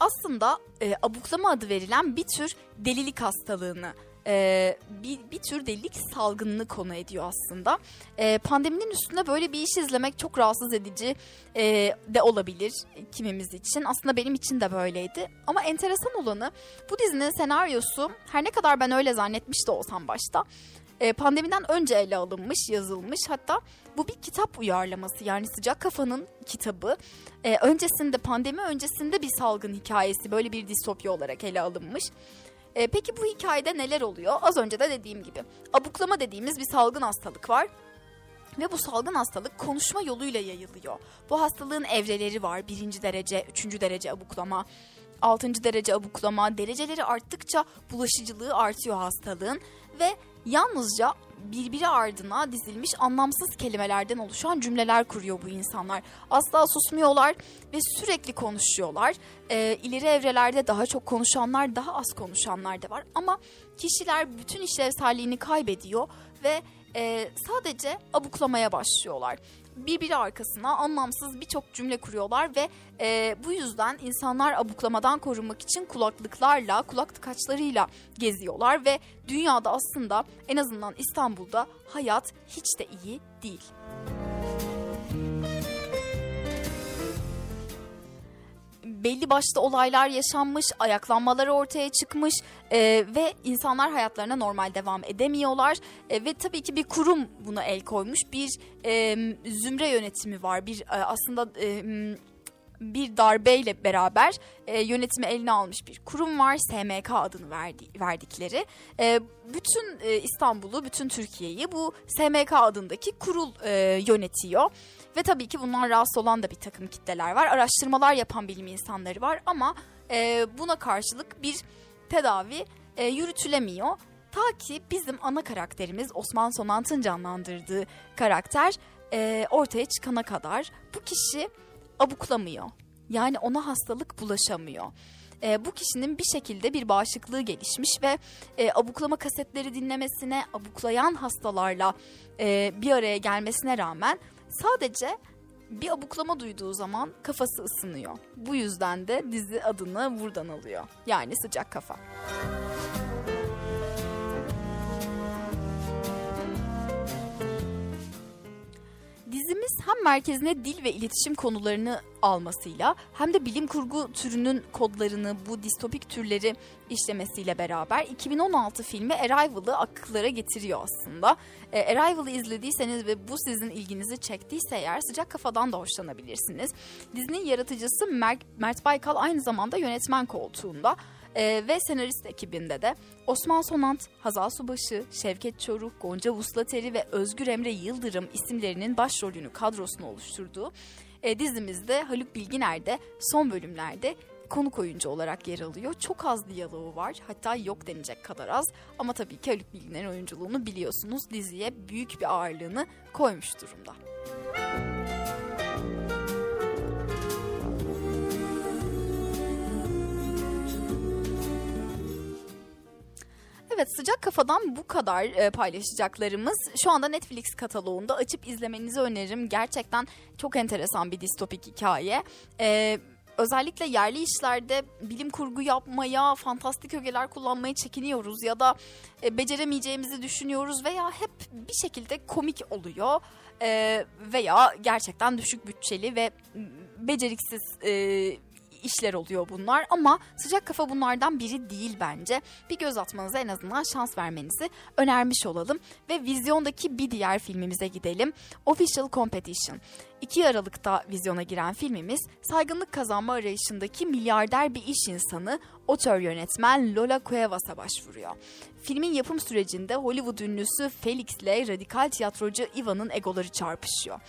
aslında e, abuklama adı verilen bir tür delilik hastalığını e, bir, bir tür delilik salgınını konu ediyor aslında. E, pandeminin üstünde böyle bir iş izlemek çok rahatsız edici e, de olabilir kimimiz için. Aslında benim için de böyleydi. Ama enteresan olanı bu dizinin senaryosu her ne kadar ben öyle zannetmiş de olsam başta e, pandemiden önce ele alınmış, yazılmış. Hatta bu bir kitap uyarlaması yani Sıcak Kafa'nın kitabı. E, öncesinde pandemi öncesinde bir salgın hikayesi böyle bir distopya olarak ele alınmış. E, peki bu hikayede neler oluyor? Az önce de dediğim gibi abuklama dediğimiz bir salgın hastalık var. Ve bu salgın hastalık konuşma yoluyla yayılıyor. Bu hastalığın evreleri var. Birinci derece, üçüncü derece abuklama, altıncı derece abuklama. Dereceleri arttıkça bulaşıcılığı artıyor hastalığın. Ve yalnızca birbiri ardına dizilmiş anlamsız kelimelerden oluşan cümleler kuruyor bu insanlar. Asla susmuyorlar ve sürekli konuşuyorlar. E, ileri evrelerde daha çok konuşanlar, daha az konuşanlar da var. Ama kişiler bütün işlevselliğini kaybediyor ve e, sadece abuklamaya başlıyorlar. Birbiri arkasına anlamsız birçok cümle kuruyorlar ve e, bu yüzden insanlar abuklamadan korunmak için kulaklıklarla, kulak tıkaçlarıyla geziyorlar ve dünyada aslında en azından İstanbul'da hayat hiç de iyi değil. Belli başlı olaylar yaşanmış, ayaklanmalar ortaya çıkmış e, ve insanlar hayatlarına normal devam edemiyorlar e, ve tabii ki bir kurum buna el koymuş, bir e, zümre yönetimi var, bir e, aslında e, bir darbeyle beraber e, yönetimi eline almış bir kurum var. SMK adını verdi, verdikleri. E, bütün e, İstanbul'u, bütün Türkiye'yi bu SMK adındaki kurul e, yönetiyor. Ve tabii ki bundan rahatsız olan da bir takım kitleler var. Araştırmalar yapan bilim insanları var ama e, buna karşılık bir tedavi e, yürütülemiyor. Ta ki bizim ana karakterimiz Osman Sonant'ın canlandırdığı karakter e, ortaya çıkana kadar bu kişi abuklamıyor. Yani ona hastalık bulaşamıyor. E, bu kişinin bir şekilde bir bağışıklığı gelişmiş ve e, abuklama kasetleri dinlemesine, abuklayan hastalarla e, bir araya gelmesine rağmen sadece bir abuklama duyduğu zaman kafası ısınıyor. Bu yüzden de dizi adını buradan alıyor. Yani sıcak kafa. Dizimiz hem merkezine dil ve iletişim konularını almasıyla hem de bilim kurgu türünün kodlarını, bu distopik türleri işlemesiyle beraber 2016 filmi Arrival'ı akıllara getiriyor aslında. E, Arrival'ı izlediyseniz ve bu sizin ilginizi çektiyse eğer sıcak kafadan da hoşlanabilirsiniz. Dizinin yaratıcısı Mert, Mert Baykal aynı zamanda yönetmen koltuğunda. Ee, ve senarist ekibinde de Osman Sonant, Hazal Subaşı, Şevket Çoruk, Gonca Vuslateri ve Özgür Emre Yıldırım isimlerinin başrolünü kadrosunu oluşturduğu e, dizimizde Haluk Bilginer de son bölümlerde konuk oyuncu olarak yer alıyor. Çok az diyaloğu var. Hatta yok denecek kadar az. Ama tabii ki Haluk Bilginer'in oyunculuğunu biliyorsunuz. Diziye büyük bir ağırlığını koymuş durumda. Evet sıcak kafadan bu kadar e, paylaşacaklarımız. Şu anda Netflix kataloğunda açıp izlemenizi öneririm. Gerçekten çok enteresan bir distopik hikaye. Evet özellikle yerli işlerde bilim kurgu yapmaya, fantastik ögeler kullanmaya çekiniyoruz ya da e, beceremeyeceğimizi düşünüyoruz veya hep bir şekilde komik oluyor e, veya gerçekten düşük bütçeli ve beceriksiz e, işler oluyor bunlar ama sıcak kafa bunlardan biri değil bence. Bir göz atmanıza en azından şans vermenizi önermiş olalım ve vizyondaki bir diğer filmimize gidelim. Official Competition. 2 Aralık'ta vizyona giren filmimiz saygınlık kazanma arayışındaki milyarder bir iş insanı otör yönetmen Lola Cuevas'a başvuruyor. Filmin yapım sürecinde Hollywood ünlüsü Felix ile radikal tiyatrocu Ivan'ın egoları çarpışıyor.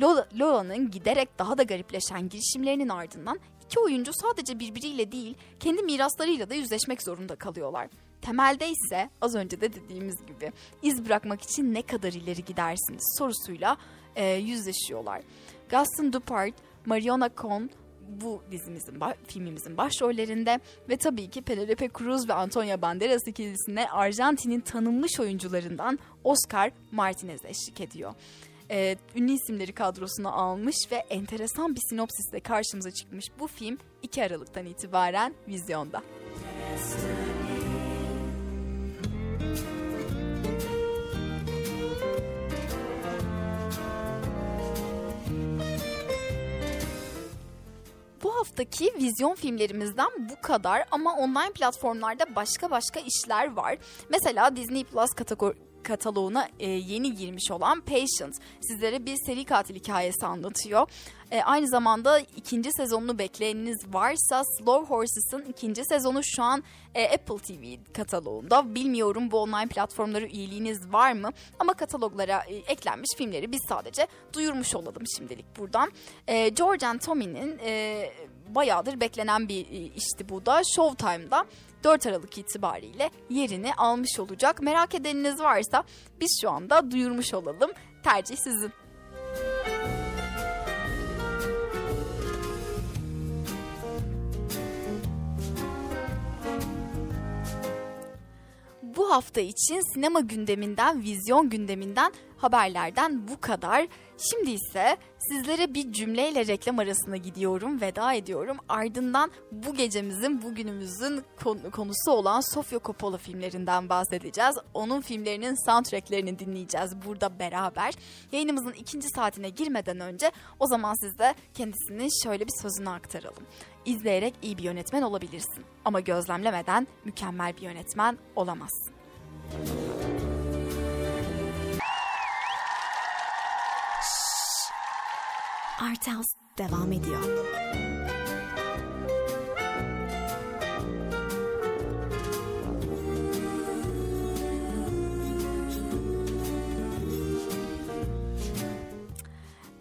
Lola, Lola'nın giderek daha da garipleşen girişimlerinin ardından İki oyuncu sadece birbiriyle değil, kendi miraslarıyla da yüzleşmek zorunda kalıyorlar. Temelde ise az önce de dediğimiz gibi iz bırakmak için ne kadar ileri gidersiniz sorusuyla e, yüzleşiyorlar. Gaston Dupart, Mariona Cohn bu dizimizin, filmimizin başrollerinde ve tabii ki Penelope Cruz ve Antonio Banderas ikilisine Arjantin'in tanınmış oyuncularından Oscar Martinez eşlik ediyor e, ünlü isimleri kadrosuna almış ve enteresan bir sinopsisle karşımıza çıkmış bu film 2 Aralık'tan itibaren vizyonda. Bu haftaki vizyon filmlerimizden bu kadar ama online platformlarda başka başka işler var. Mesela Disney Plus kategori kataloğuna e, yeni girmiş olan Patient sizlere bir seri katil hikayesi anlatıyor. E, aynı zamanda ikinci sezonunu bekleyeniniz varsa Slow Horses'ın ikinci sezonu şu an e, Apple TV kataloğunda. Bilmiyorum bu online platformları üyeliğiniz var mı? Ama kataloglara e, eklenmiş filmleri biz sadece duyurmuş olalım şimdilik buradan. E, George and Tommy'nin e, bayağıdır beklenen bir e, işti bu da. Showtime'da 4 Aralık itibariyle yerini almış olacak. Merak edeniniz varsa biz şu anda duyurmuş olalım. Tercih sizin. Bu hafta için sinema gündeminden, vizyon gündeminden, haberlerden bu kadar. Şimdi ise sizlere bir cümleyle reklam arasına gidiyorum, veda ediyorum. Ardından bu gecemizin, bugünümüzün konusu olan Sofia Coppola filmlerinden bahsedeceğiz. Onun filmlerinin soundtracklerini dinleyeceğiz burada beraber. Yayınımızın ikinci saatine girmeden önce o zaman sizde kendisinin şöyle bir sözünü aktaralım. İzleyerek iyi bir yönetmen olabilirsin ama gözlemlemeden mükemmel bir yönetmen olamazsın. House devam ediyor.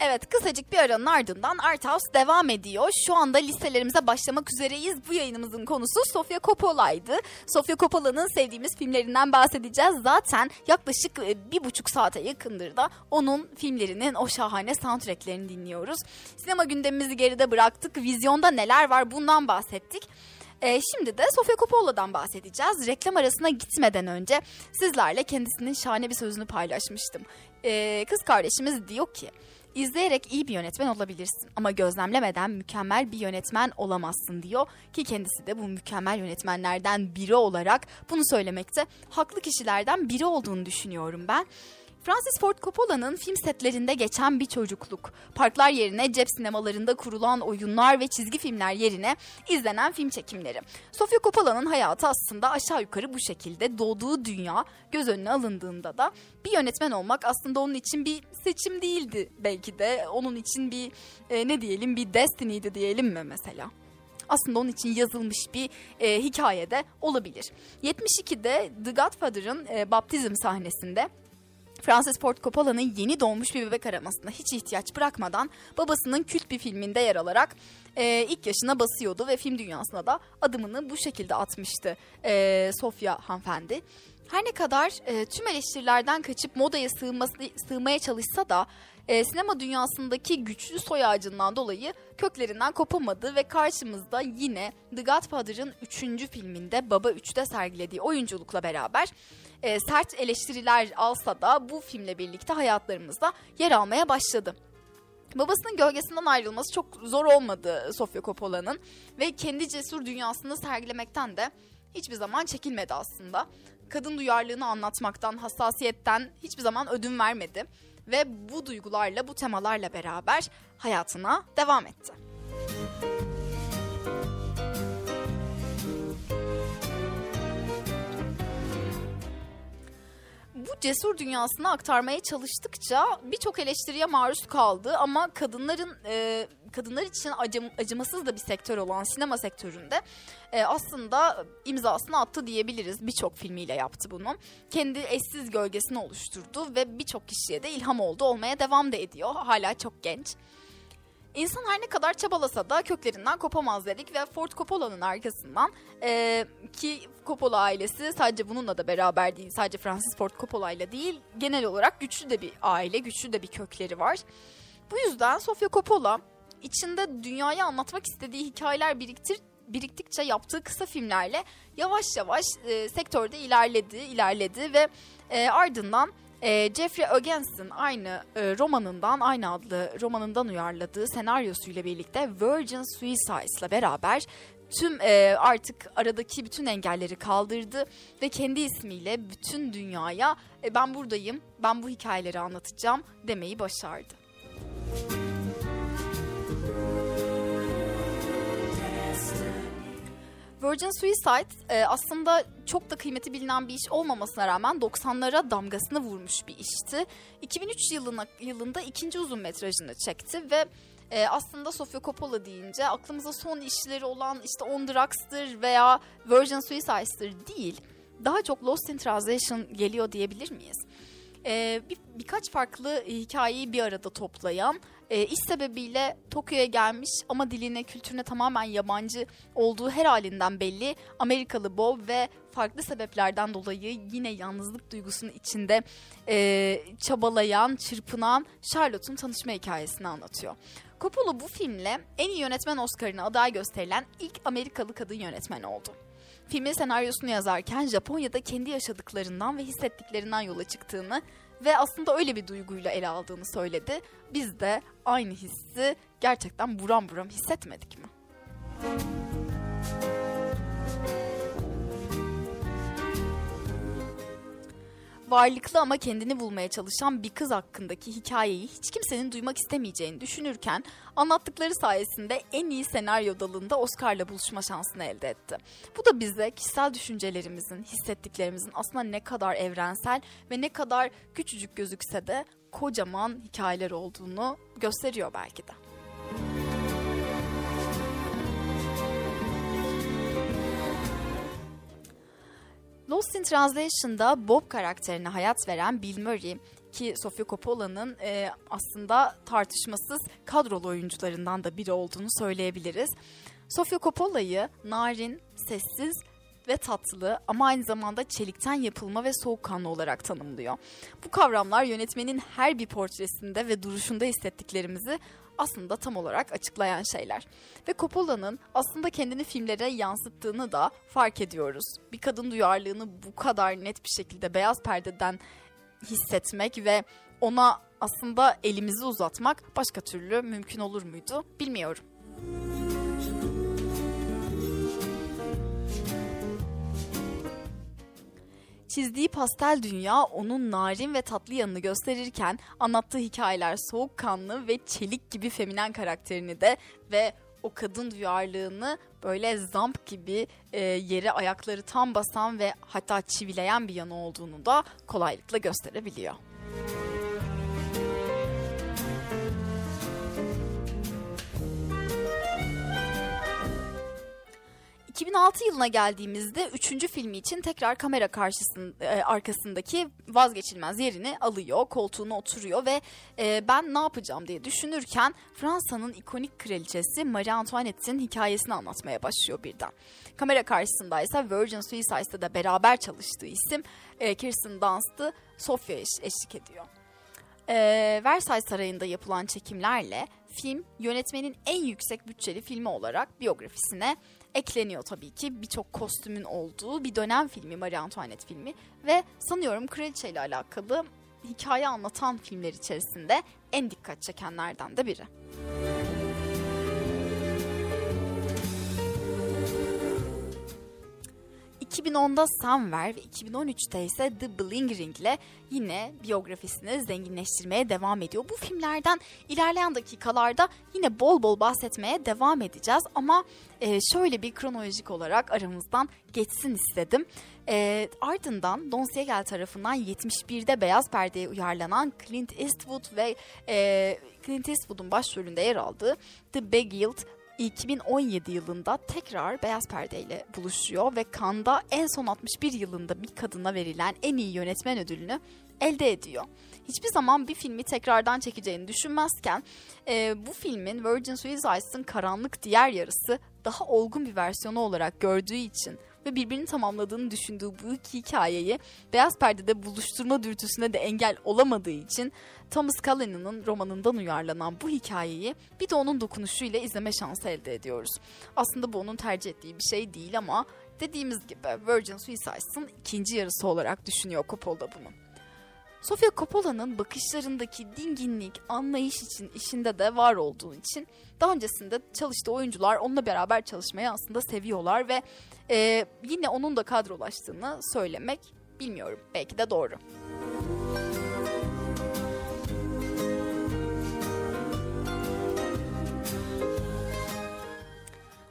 Evet kısacık bir aranın ardından Art House devam ediyor. Şu anda listelerimize başlamak üzereyiz. Bu yayınımızın konusu Sofia Coppola'ydı. Sofia Coppola'nın sevdiğimiz filmlerinden bahsedeceğiz. Zaten yaklaşık e, bir buçuk saate yakındır da onun filmlerinin o şahane soundtracklerini dinliyoruz. Sinema gündemimizi geride bıraktık. Vizyonda neler var bundan bahsettik. Ee, şimdi de Sofia Coppola'dan bahsedeceğiz. Reklam arasına gitmeden önce sizlerle kendisinin şahane bir sözünü paylaşmıştım. Ee, kız kardeşimiz diyor ki İzleyerek iyi bir yönetmen olabilirsin ama gözlemlemeden mükemmel bir yönetmen olamazsın diyor ki kendisi de bu mükemmel yönetmenlerden biri olarak bunu söylemekte haklı kişilerden biri olduğunu düşünüyorum ben. Francis Ford Coppola'nın film setlerinde geçen bir çocukluk, parklar yerine cep sinemalarında kurulan oyunlar ve çizgi filmler yerine izlenen film çekimleri. Sofia Coppola'nın hayatı aslında aşağı yukarı bu şekilde doğduğu dünya göz önüne alındığında da bir yönetmen olmak aslında onun için bir seçim değildi belki de. Onun için bir e, ne diyelim bir destiny'di diyelim mi mesela? aslında onun için yazılmış bir e, hikayede olabilir. 72'de The Godfather'ın e, baptizm sahnesinde Francis Ford Coppola'nın yeni doğmuş bir bebek aramasına hiç ihtiyaç bırakmadan babasının kült bir filminde yer alarak e, ilk yaşına basıyordu ve film dünyasına da adımını bu şekilde atmıştı e, Sofia hanımefendi. Her ne kadar e, tüm eleştirilerden kaçıp modaya sığması, sığmaya çalışsa da e, sinema dünyasındaki güçlü soy ağacından dolayı köklerinden kopamadı ve karşımızda yine The Godfather'ın 3. filminde Baba 3'te sergilediği oyunculukla beraber e, sert eleştiriler alsa da bu filmle birlikte hayatlarımızda yer almaya başladı. Babasının gölgesinden ayrılması çok zor olmadı Sofia Coppola'nın ve kendi cesur dünyasını sergilemekten de hiçbir zaman çekilmedi aslında. Kadın duyarlılığını anlatmaktan, hassasiyetten hiçbir zaman ödün vermedi ve bu duygularla, bu temalarla beraber hayatına devam etti. bu cesur dünyasını aktarmaya çalıştıkça birçok eleştiriye maruz kaldı ama kadınların e, kadınlar için acım, acımasız da bir sektör olan sinema sektöründe e, aslında imzasını attı diyebiliriz. Birçok filmiyle yaptı bunu. Kendi eşsiz gölgesini oluşturdu ve birçok kişiye de ilham oldu. Olmaya devam da ediyor. Hala çok genç. İnsan her ne kadar çabalasa da köklerinden kopamaz dedik ve Ford Coppola'nın arkasından e, ki Coppola ailesi sadece bununla da beraber değil sadece Francis Ford Coppola ile değil genel olarak güçlü de bir aile güçlü de bir kökleri var. Bu yüzden Sofia Coppola içinde dünyayı anlatmak istediği hikayeler biriktir biriktikçe yaptığı kısa filmlerle yavaş yavaş e, sektörde ilerledi ilerledi ve e, ardından e, Jeffrey Ögens'in aynı e, romanından, aynı adlı romanından uyarladığı senaryosuyla birlikte Virgin Suicides ile beraber tüm e, artık aradaki bütün engelleri kaldırdı ve kendi ismiyle bütün dünyaya e, ben buradayım, ben bu hikayeleri anlatacağım demeyi başardı. Virgin Suicide e, aslında çok da kıymeti bilinen bir iş olmamasına rağmen 90'lara damgasını vurmuş bir işti. 2003 yılına, yılında ikinci uzun metrajını çekti ve e, aslında Sofia Coppola deyince aklımıza son işleri olan işte On Drugs'tır veya Virgin Suicide'dır değil. Daha çok Lost in Translation geliyor diyebilir miyiz? E, bir, birkaç farklı hikayeyi bir arada toplayan e, iş sebebiyle Tokyo'ya gelmiş ama diline, kültürüne tamamen yabancı olduğu her halinden belli. Amerikalı Bob ve farklı sebeplerden dolayı yine yalnızlık duygusunun içinde e, çabalayan, çırpınan Charlotte'un tanışma hikayesini anlatıyor. Coppola bu filmle en iyi yönetmen Oscar'ına aday gösterilen ilk Amerikalı kadın yönetmen oldu. Filmin senaryosunu yazarken Japonya'da kendi yaşadıklarından ve hissettiklerinden yola çıktığını ve aslında öyle bir duyguyla ele aldığını söyledi. Biz de aynı hissi gerçekten buram buram hissetmedik mi? Varlıklı ama kendini bulmaya çalışan bir kız hakkındaki hikayeyi hiç kimsenin duymak istemeyeceğini düşünürken anlattıkları sayesinde en iyi senaryo dalında Oscar'la buluşma şansını elde etti. Bu da bize kişisel düşüncelerimizin, hissettiklerimizin aslında ne kadar evrensel ve ne kadar küçücük gözükse de kocaman hikayeler olduğunu gösteriyor belki de. Lost in Translation'da Bob karakterine hayat veren Bill Murray ki Sofia Coppola'nın e, aslında tartışmasız kadrolu oyuncularından da biri olduğunu söyleyebiliriz. Sofia Coppola'yı narin, sessiz ve tatlı ama aynı zamanda çelikten yapılma ve soğukkanlı olarak tanımlıyor. Bu kavramlar yönetmenin her bir portresinde ve duruşunda hissettiklerimizi aslında tam olarak açıklayan şeyler. Ve Coppola'nın aslında kendini filmlere yansıttığını da fark ediyoruz. Bir kadın duyarlılığını bu kadar net bir şekilde beyaz perdeden hissetmek ve ona aslında elimizi uzatmak başka türlü mümkün olur muydu bilmiyorum. Çizdiği pastel dünya onun narin ve tatlı yanını gösterirken anlattığı hikayeler soğukkanlı ve çelik gibi feminen karakterini de ve o kadın duyarlılığını böyle zamp gibi e, yere ayakları tam basan ve hatta çivileyen bir yanı olduğunu da kolaylıkla gösterebiliyor. 2006 yılına geldiğimizde üçüncü filmi için tekrar kamera karşısında, e, arkasındaki vazgeçilmez yerini alıyor, koltuğuna oturuyor ve e, ben ne yapacağım diye düşünürken Fransa'nın ikonik kraliçesi Marie Antoinette'in hikayesini anlatmaya başlıyor birden. Kamera karşısında ise Virgin Suicide'da da beraber çalıştığı isim e, Kirsten Dunst'ı Sofia eş, eşlik ediyor. E, Versailles Sarayı'nda yapılan çekimlerle film yönetmenin en yüksek bütçeli filmi olarak biyografisine ekleniyor tabii ki. Birçok kostümün olduğu bir dönem filmi Marie Antoinette filmi ve sanıyorum kraliçe ile alakalı hikaye anlatan filmler içerisinde en dikkat çekenlerden de biri. 2010'da Somewhere ve 2013'te ise The Bling Ring ile yine biyografisini zenginleştirmeye devam ediyor. Bu filmlerden ilerleyen dakikalarda yine bol bol bahsetmeye devam edeceğiz ama e, şöyle bir kronolojik olarak aramızdan geçsin istedim. E, ardından Don Siegel tarafından 71'de Beyaz Perde'ye uyarlanan Clint Eastwood ve e, Clint Eastwood'un başrolünde yer aldığı The Beguiled 2017 yılında tekrar Beyaz Perde ile buluşuyor ve Cannes'da en son 61 yılında bir kadına verilen en iyi yönetmen ödülünü elde ediyor. Hiçbir zaman bir filmi tekrardan çekeceğini düşünmezken e, bu filmin Virgin Suicides'ın karanlık diğer yarısı daha olgun bir versiyonu olarak gördüğü için ve birbirini tamamladığını düşündüğü bu iki hikayeyi beyaz perdede buluşturma dürtüsüne de engel olamadığı için Thomas Cullinan'ın romanından uyarlanan bu hikayeyi bir de onun dokunuşuyla izleme şansı elde ediyoruz. Aslında bu onun tercih ettiği bir şey değil ama dediğimiz gibi Virgin Suicides'ın ikinci yarısı olarak düşünüyor Coppola bunu. Sofia Coppola'nın bakışlarındaki dinginlik, anlayış için işinde de var olduğu için daha öncesinde çalıştığı oyuncular onunla beraber çalışmayı aslında seviyorlar ve e, yine onun da kadrolaştığını söylemek bilmiyorum. Belki de doğru.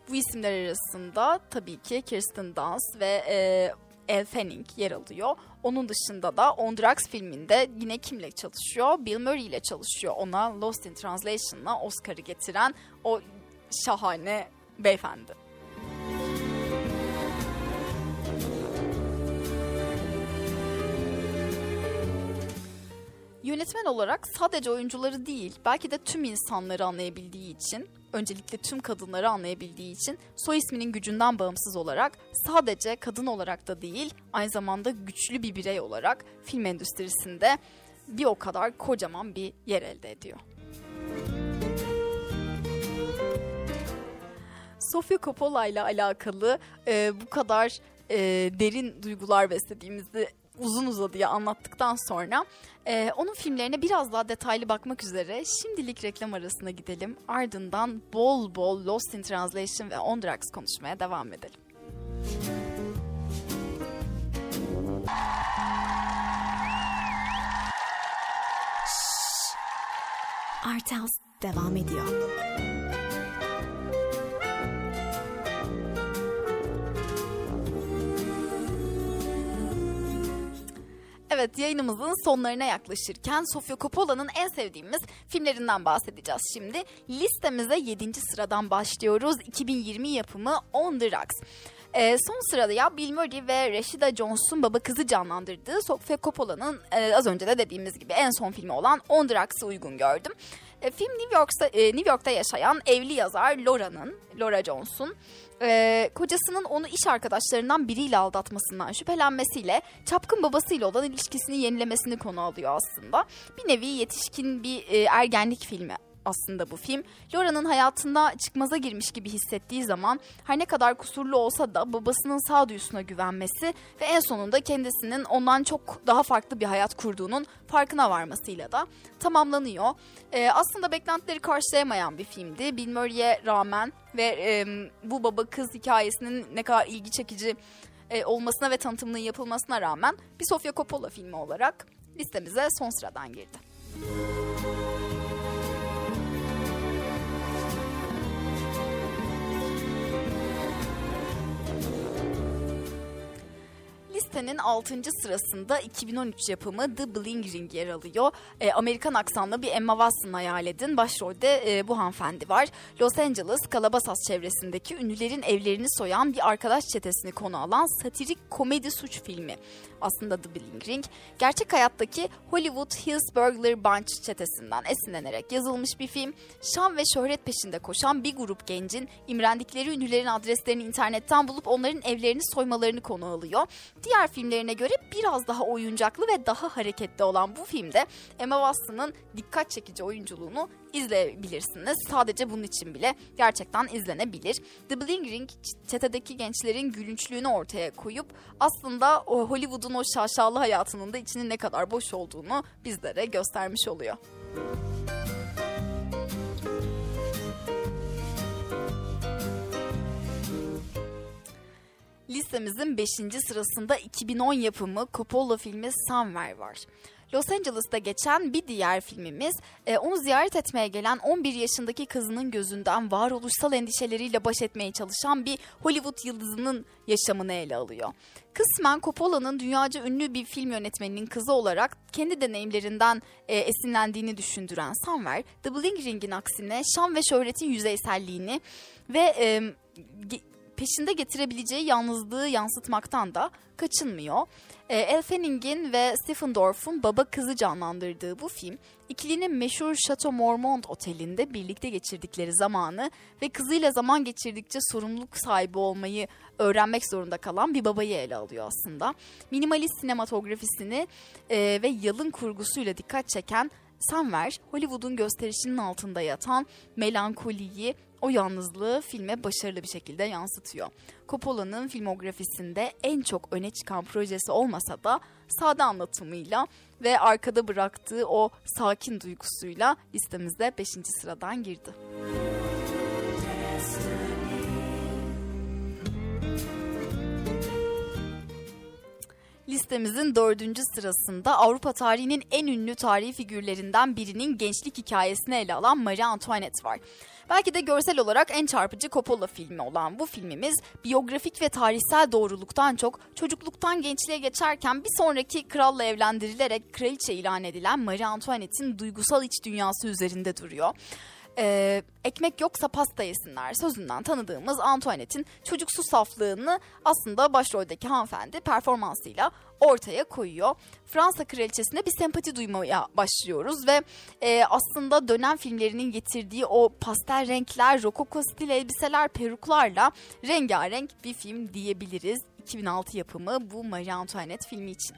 Bu isimler arasında tabii ki Kirsten Dunst ve e, Elle Fanning yer alıyor. Onun dışında da On Drugs filminde yine kimle çalışıyor? Bill Murray ile çalışıyor. Ona Lost in Translation'la Oscar'ı getiren o şahane beyefendi. Yönetmen olarak sadece oyuncuları değil, belki de tüm insanları anlayabildiği için, öncelikle tüm kadınları anlayabildiği için soy isminin gücünden bağımsız olarak sadece kadın olarak da değil aynı zamanda güçlü bir birey olarak film endüstrisinde bir o kadar kocaman bir yer elde ediyor. Sofia Coppola ile alakalı e, bu kadar e, derin duygular beslediğimizi uzun uzadıya anlattıktan sonra e, onun filmlerine biraz daha detaylı bakmak üzere şimdilik reklam arasına gidelim. Ardından bol bol Lost in Translation ve On Drugs konuşmaya devam edelim. Artels devam ediyor. Evet yayınımızın sonlarına yaklaşırken Sofia Coppola'nın en sevdiğimiz filmlerinden bahsedeceğiz şimdi. Listemize 7. sıradan başlıyoruz. 2020 yapımı On the Rocks. Ee, son sırada ya Bill Murray ve Rashida Jones'un baba kızı canlandırdığı Sofia Coppola'nın e, az önce de dediğimiz gibi en son filmi olan On the Rocks'ı uygun gördüm. E, film New York'ta, e, New York'ta yaşayan evli yazar Laura'nın, Laura Jones'un e, kocasının onu iş arkadaşlarından biriyle aldatmasından şüphelenmesiyle çapkın babasıyla olan ilişkisini yenilemesini konu alıyor aslında. Bir nevi yetişkin bir e, ergenlik filmi aslında bu film. Laura'nın hayatında çıkmaza girmiş gibi hissettiği zaman her ne kadar kusurlu olsa da babasının sağduyusuna güvenmesi ve en sonunda kendisinin ondan çok daha farklı bir hayat kurduğunun farkına varmasıyla da tamamlanıyor. Ee, aslında beklentileri karşılayamayan bir filmdi. Bill Murray'e rağmen ve e, bu baba kız hikayesinin ne kadar ilgi çekici e, olmasına ve tanıtımının yapılmasına rağmen bir Sofia Coppola filmi olarak listemize son sıradan girdi. Listenin 6. sırasında 2013 yapımı The Bling Ring yer alıyor. E, Amerikan aksanlı bir Emma Watson hayal edin. Başrolde e, bu hanımefendi var. Los Angeles, Calabasas çevresindeki ünlülerin evlerini soyan bir arkadaş çetesini konu alan satirik komedi suç filmi aslında The Bling Ring. Gerçek hayattaki Hollywood Hills Burglar Bunch çetesinden esinlenerek yazılmış bir film. Şan ve şöhret peşinde koşan bir grup gencin imrendikleri ünlülerin adreslerini internetten bulup onların evlerini soymalarını konu alıyor. Diğer filmlerine göre biraz daha oyuncaklı ve daha hareketli olan bu filmde Emma Watson'ın dikkat çekici oyunculuğunu izleyebilirsiniz. Sadece bunun için bile gerçekten izlenebilir. The Bling Ring çetedeki gençlerin gülünçlüğünü ortaya koyup aslında o Hollywood'un o şaşalı hayatının da içinin ne kadar boş olduğunu bizlere göstermiş oluyor. Listemizin 5. sırasında 2010 yapımı Coppola filmi Somewhere var. Los Angeles'ta geçen bir diğer filmimiz e, onu ziyaret etmeye gelen 11 yaşındaki kızının gözünden varoluşsal endişeleriyle baş etmeye çalışan bir Hollywood yıldızının yaşamını ele alıyor. Kısmen Coppola'nın dünyaca ünlü bir film yönetmeninin kızı olarak kendi deneyimlerinden e, esinlendiğini düşündüren Somewhere, The Bling Ring'in aksine şan ve şöhretin yüzeyselliğini ve e, peşinde getirebileceği yalnızlığı yansıtmaktan da kaçınmıyor. E, Elle Fanning'in ve Stephen Dorff'un baba kızı canlandırdığı bu film, ikilinin meşhur Chateau Marmont otelinde birlikte geçirdikleri zamanı ve kızıyla zaman geçirdikçe sorumluluk sahibi olmayı öğrenmek zorunda kalan bir babayı ele alıyor aslında. Minimalist sinematografisini e, ve yalın kurgusuyla dikkat çeken Somewhere, Hollywood'un gösterişinin altında yatan melankoliyi o yalnızlığı filme başarılı bir şekilde yansıtıyor. Coppola'nın filmografisinde en çok öne çıkan projesi olmasa da sade anlatımıyla ve arkada bıraktığı o sakin duygusuyla listemizde 5. sıradan girdi. Listemizin dördüncü sırasında Avrupa tarihinin en ünlü tarihi figürlerinden birinin gençlik hikayesini ele alan Marie Antoinette var. Belki de görsel olarak en çarpıcı Coppola filmi olan bu filmimiz biyografik ve tarihsel doğruluktan çok çocukluktan gençliğe geçerken bir sonraki kralla evlendirilerek kraliçe ilan edilen Marie Antoinette'in duygusal iç dünyası üzerinde duruyor e, ekmek yoksa pasta yesinler sözünden tanıdığımız Antoinette'in çocuksu saflığını aslında başroldeki hanımefendi performansıyla ortaya koyuyor. Fransa kraliçesine bir sempati duymaya başlıyoruz ve e, aslında dönem filmlerinin getirdiği o pastel renkler, rokoko stil elbiseler, peruklarla rengarenk bir film diyebiliriz. 2006 yapımı bu Marie Antoinette filmi için.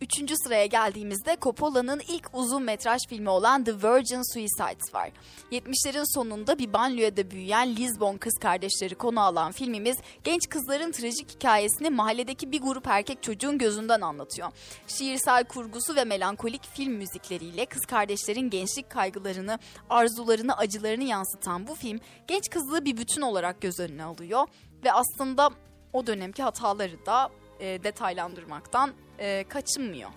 Üçüncü sıraya geldiğimizde Coppola'nın ilk uzun metraj filmi olan The Virgin Suicides var. 70'lerin sonunda bir banliyöde büyüyen Lisbon kız kardeşleri konu alan filmimiz genç kızların trajik hikayesini mahalledeki bir grup erkek çocuğun gözünden anlatıyor. Şiirsel kurgusu ve melankolik film müzikleriyle kız kardeşlerin gençlik kaygılarını, arzularını, acılarını yansıtan bu film genç kızlığı bir bütün olarak göz önüne alıyor ve aslında o dönemki hataları da e, detaylandırmaktan e, kaçınmıyor.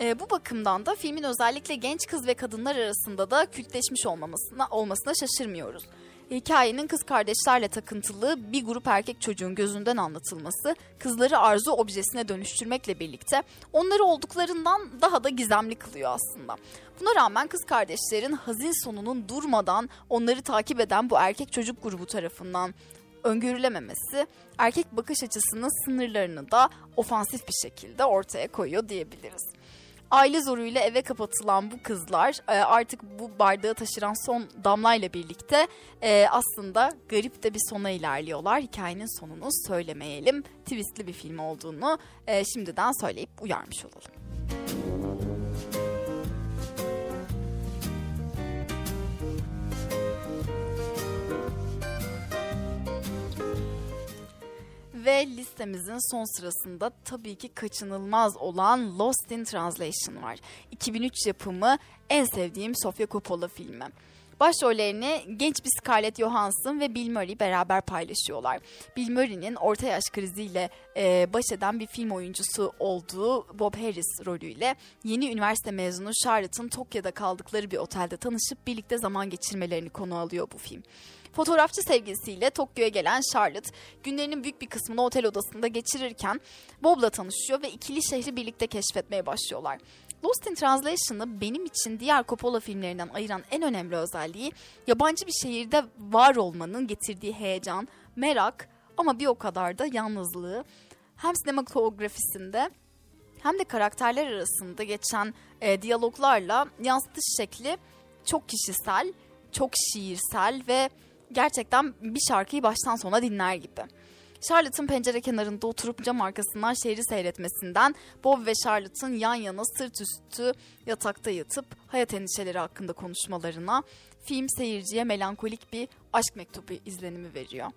E, bu bakımdan da filmin özellikle genç kız ve kadınlar arasında da kültleşmiş olmamasına, olmasına şaşırmıyoruz. Hikayenin kız kardeşlerle takıntılı bir grup erkek çocuğun gözünden anlatılması, kızları arzu objesine dönüştürmekle birlikte onları olduklarından daha da gizemli kılıyor aslında. Buna rağmen kız kardeşlerin hazin sonunun durmadan onları takip eden bu erkek çocuk grubu tarafından öngörülememesi erkek bakış açısının sınırlarını da ofansif bir şekilde ortaya koyuyor diyebiliriz. Aile zoruyla eve kapatılan bu kızlar e, artık bu bardağı taşıran son damlayla birlikte e, aslında garip de bir sona ilerliyorlar. Hikayenin sonunu söylemeyelim. Twistli bir film olduğunu e, şimdiden söyleyip uyarmış olalım. Ve listemizin son sırasında tabii ki kaçınılmaz olan Lost in Translation var. 2003 yapımı en sevdiğim Sofia Coppola filmi. Başrollerini genç bir Scarlett Johansson ve Bill Murray beraber paylaşıyorlar. Bill Murray'nin orta yaş kriziyle e, baş eden bir film oyuncusu olduğu Bob Harris rolüyle yeni üniversite mezunu Charlotte'ın Tokyo'da kaldıkları bir otelde tanışıp birlikte zaman geçirmelerini konu alıyor bu film. Fotoğrafçı sevgilisiyle Tokyo'ya gelen Charlotte günlerinin büyük bir kısmını otel odasında geçirirken Bob'la tanışıyor ve ikili şehri birlikte keşfetmeye başlıyorlar. Lost in Translation'ı benim için diğer Coppola filmlerinden ayıran en önemli özelliği yabancı bir şehirde var olmanın getirdiği heyecan, merak ama bir o kadar da yalnızlığı. Hem sinematografisinde hem de karakterler arasında geçen e, diyaloglarla yansıtış şekli çok kişisel, çok şiirsel ve gerçekten bir şarkıyı baştan sona dinler gibi. Charlotte'ın pencere kenarında oturup cam arkasından şehri seyretmesinden Bob ve Charlotte'ın yan yana sırt üstü yatakta yatıp hayat endişeleri hakkında konuşmalarına film seyirciye melankolik bir aşk mektubu izlenimi veriyor.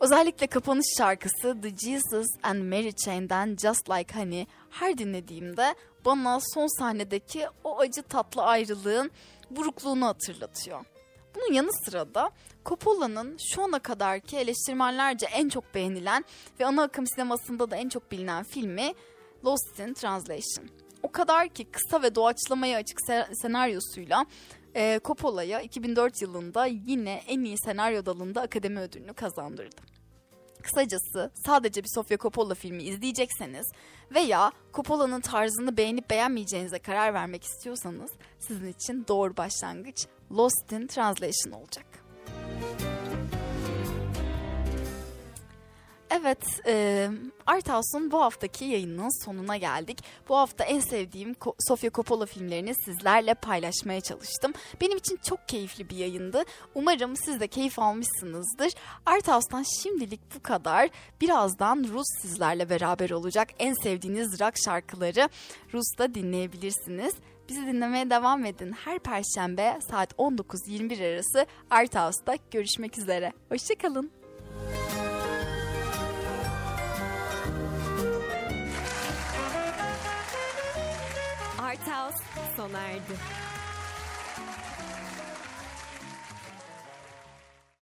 Özellikle kapanış şarkısı The Jesus and Mary Chain'den Just Like Honey her dinlediğimde bana son sahnedeki o acı tatlı ayrılığın burukluğunu hatırlatıyor. Bunun yanı sıra da Coppola'nın şu ana kadarki eleştirmenlerce en çok beğenilen ve ana akım sinemasında da en çok bilinen filmi Lost in Translation. O kadar ki kısa ve doğaçlamaya açık senaryosuyla e, Coppola'ya 2004 yılında yine en iyi senaryo dalında akademi ödülünü kazandırdı. Kısacası sadece bir Sofia Coppola filmi izleyecekseniz veya Coppola'nın tarzını beğenip beğenmeyeceğinize karar vermek istiyorsanız sizin için doğru başlangıç Lost in Translation olacak. Evet, e, Art House'un bu haftaki yayınının sonuna geldik. Bu hafta en sevdiğim Sofia Coppola filmlerini sizlerle paylaşmaya çalıştım. Benim için çok keyifli bir yayındı. Umarım siz de keyif almışsınızdır. Art House'tan şimdilik bu kadar. Birazdan Rus sizlerle beraber olacak. En sevdiğiniz rock şarkıları Rus'ta dinleyebilirsiniz. Bizi dinlemeye devam edin. Her perşembe saat 19-21 arası Art House'da görüşmek üzere. Hoşçakalın. Art House sona erdi.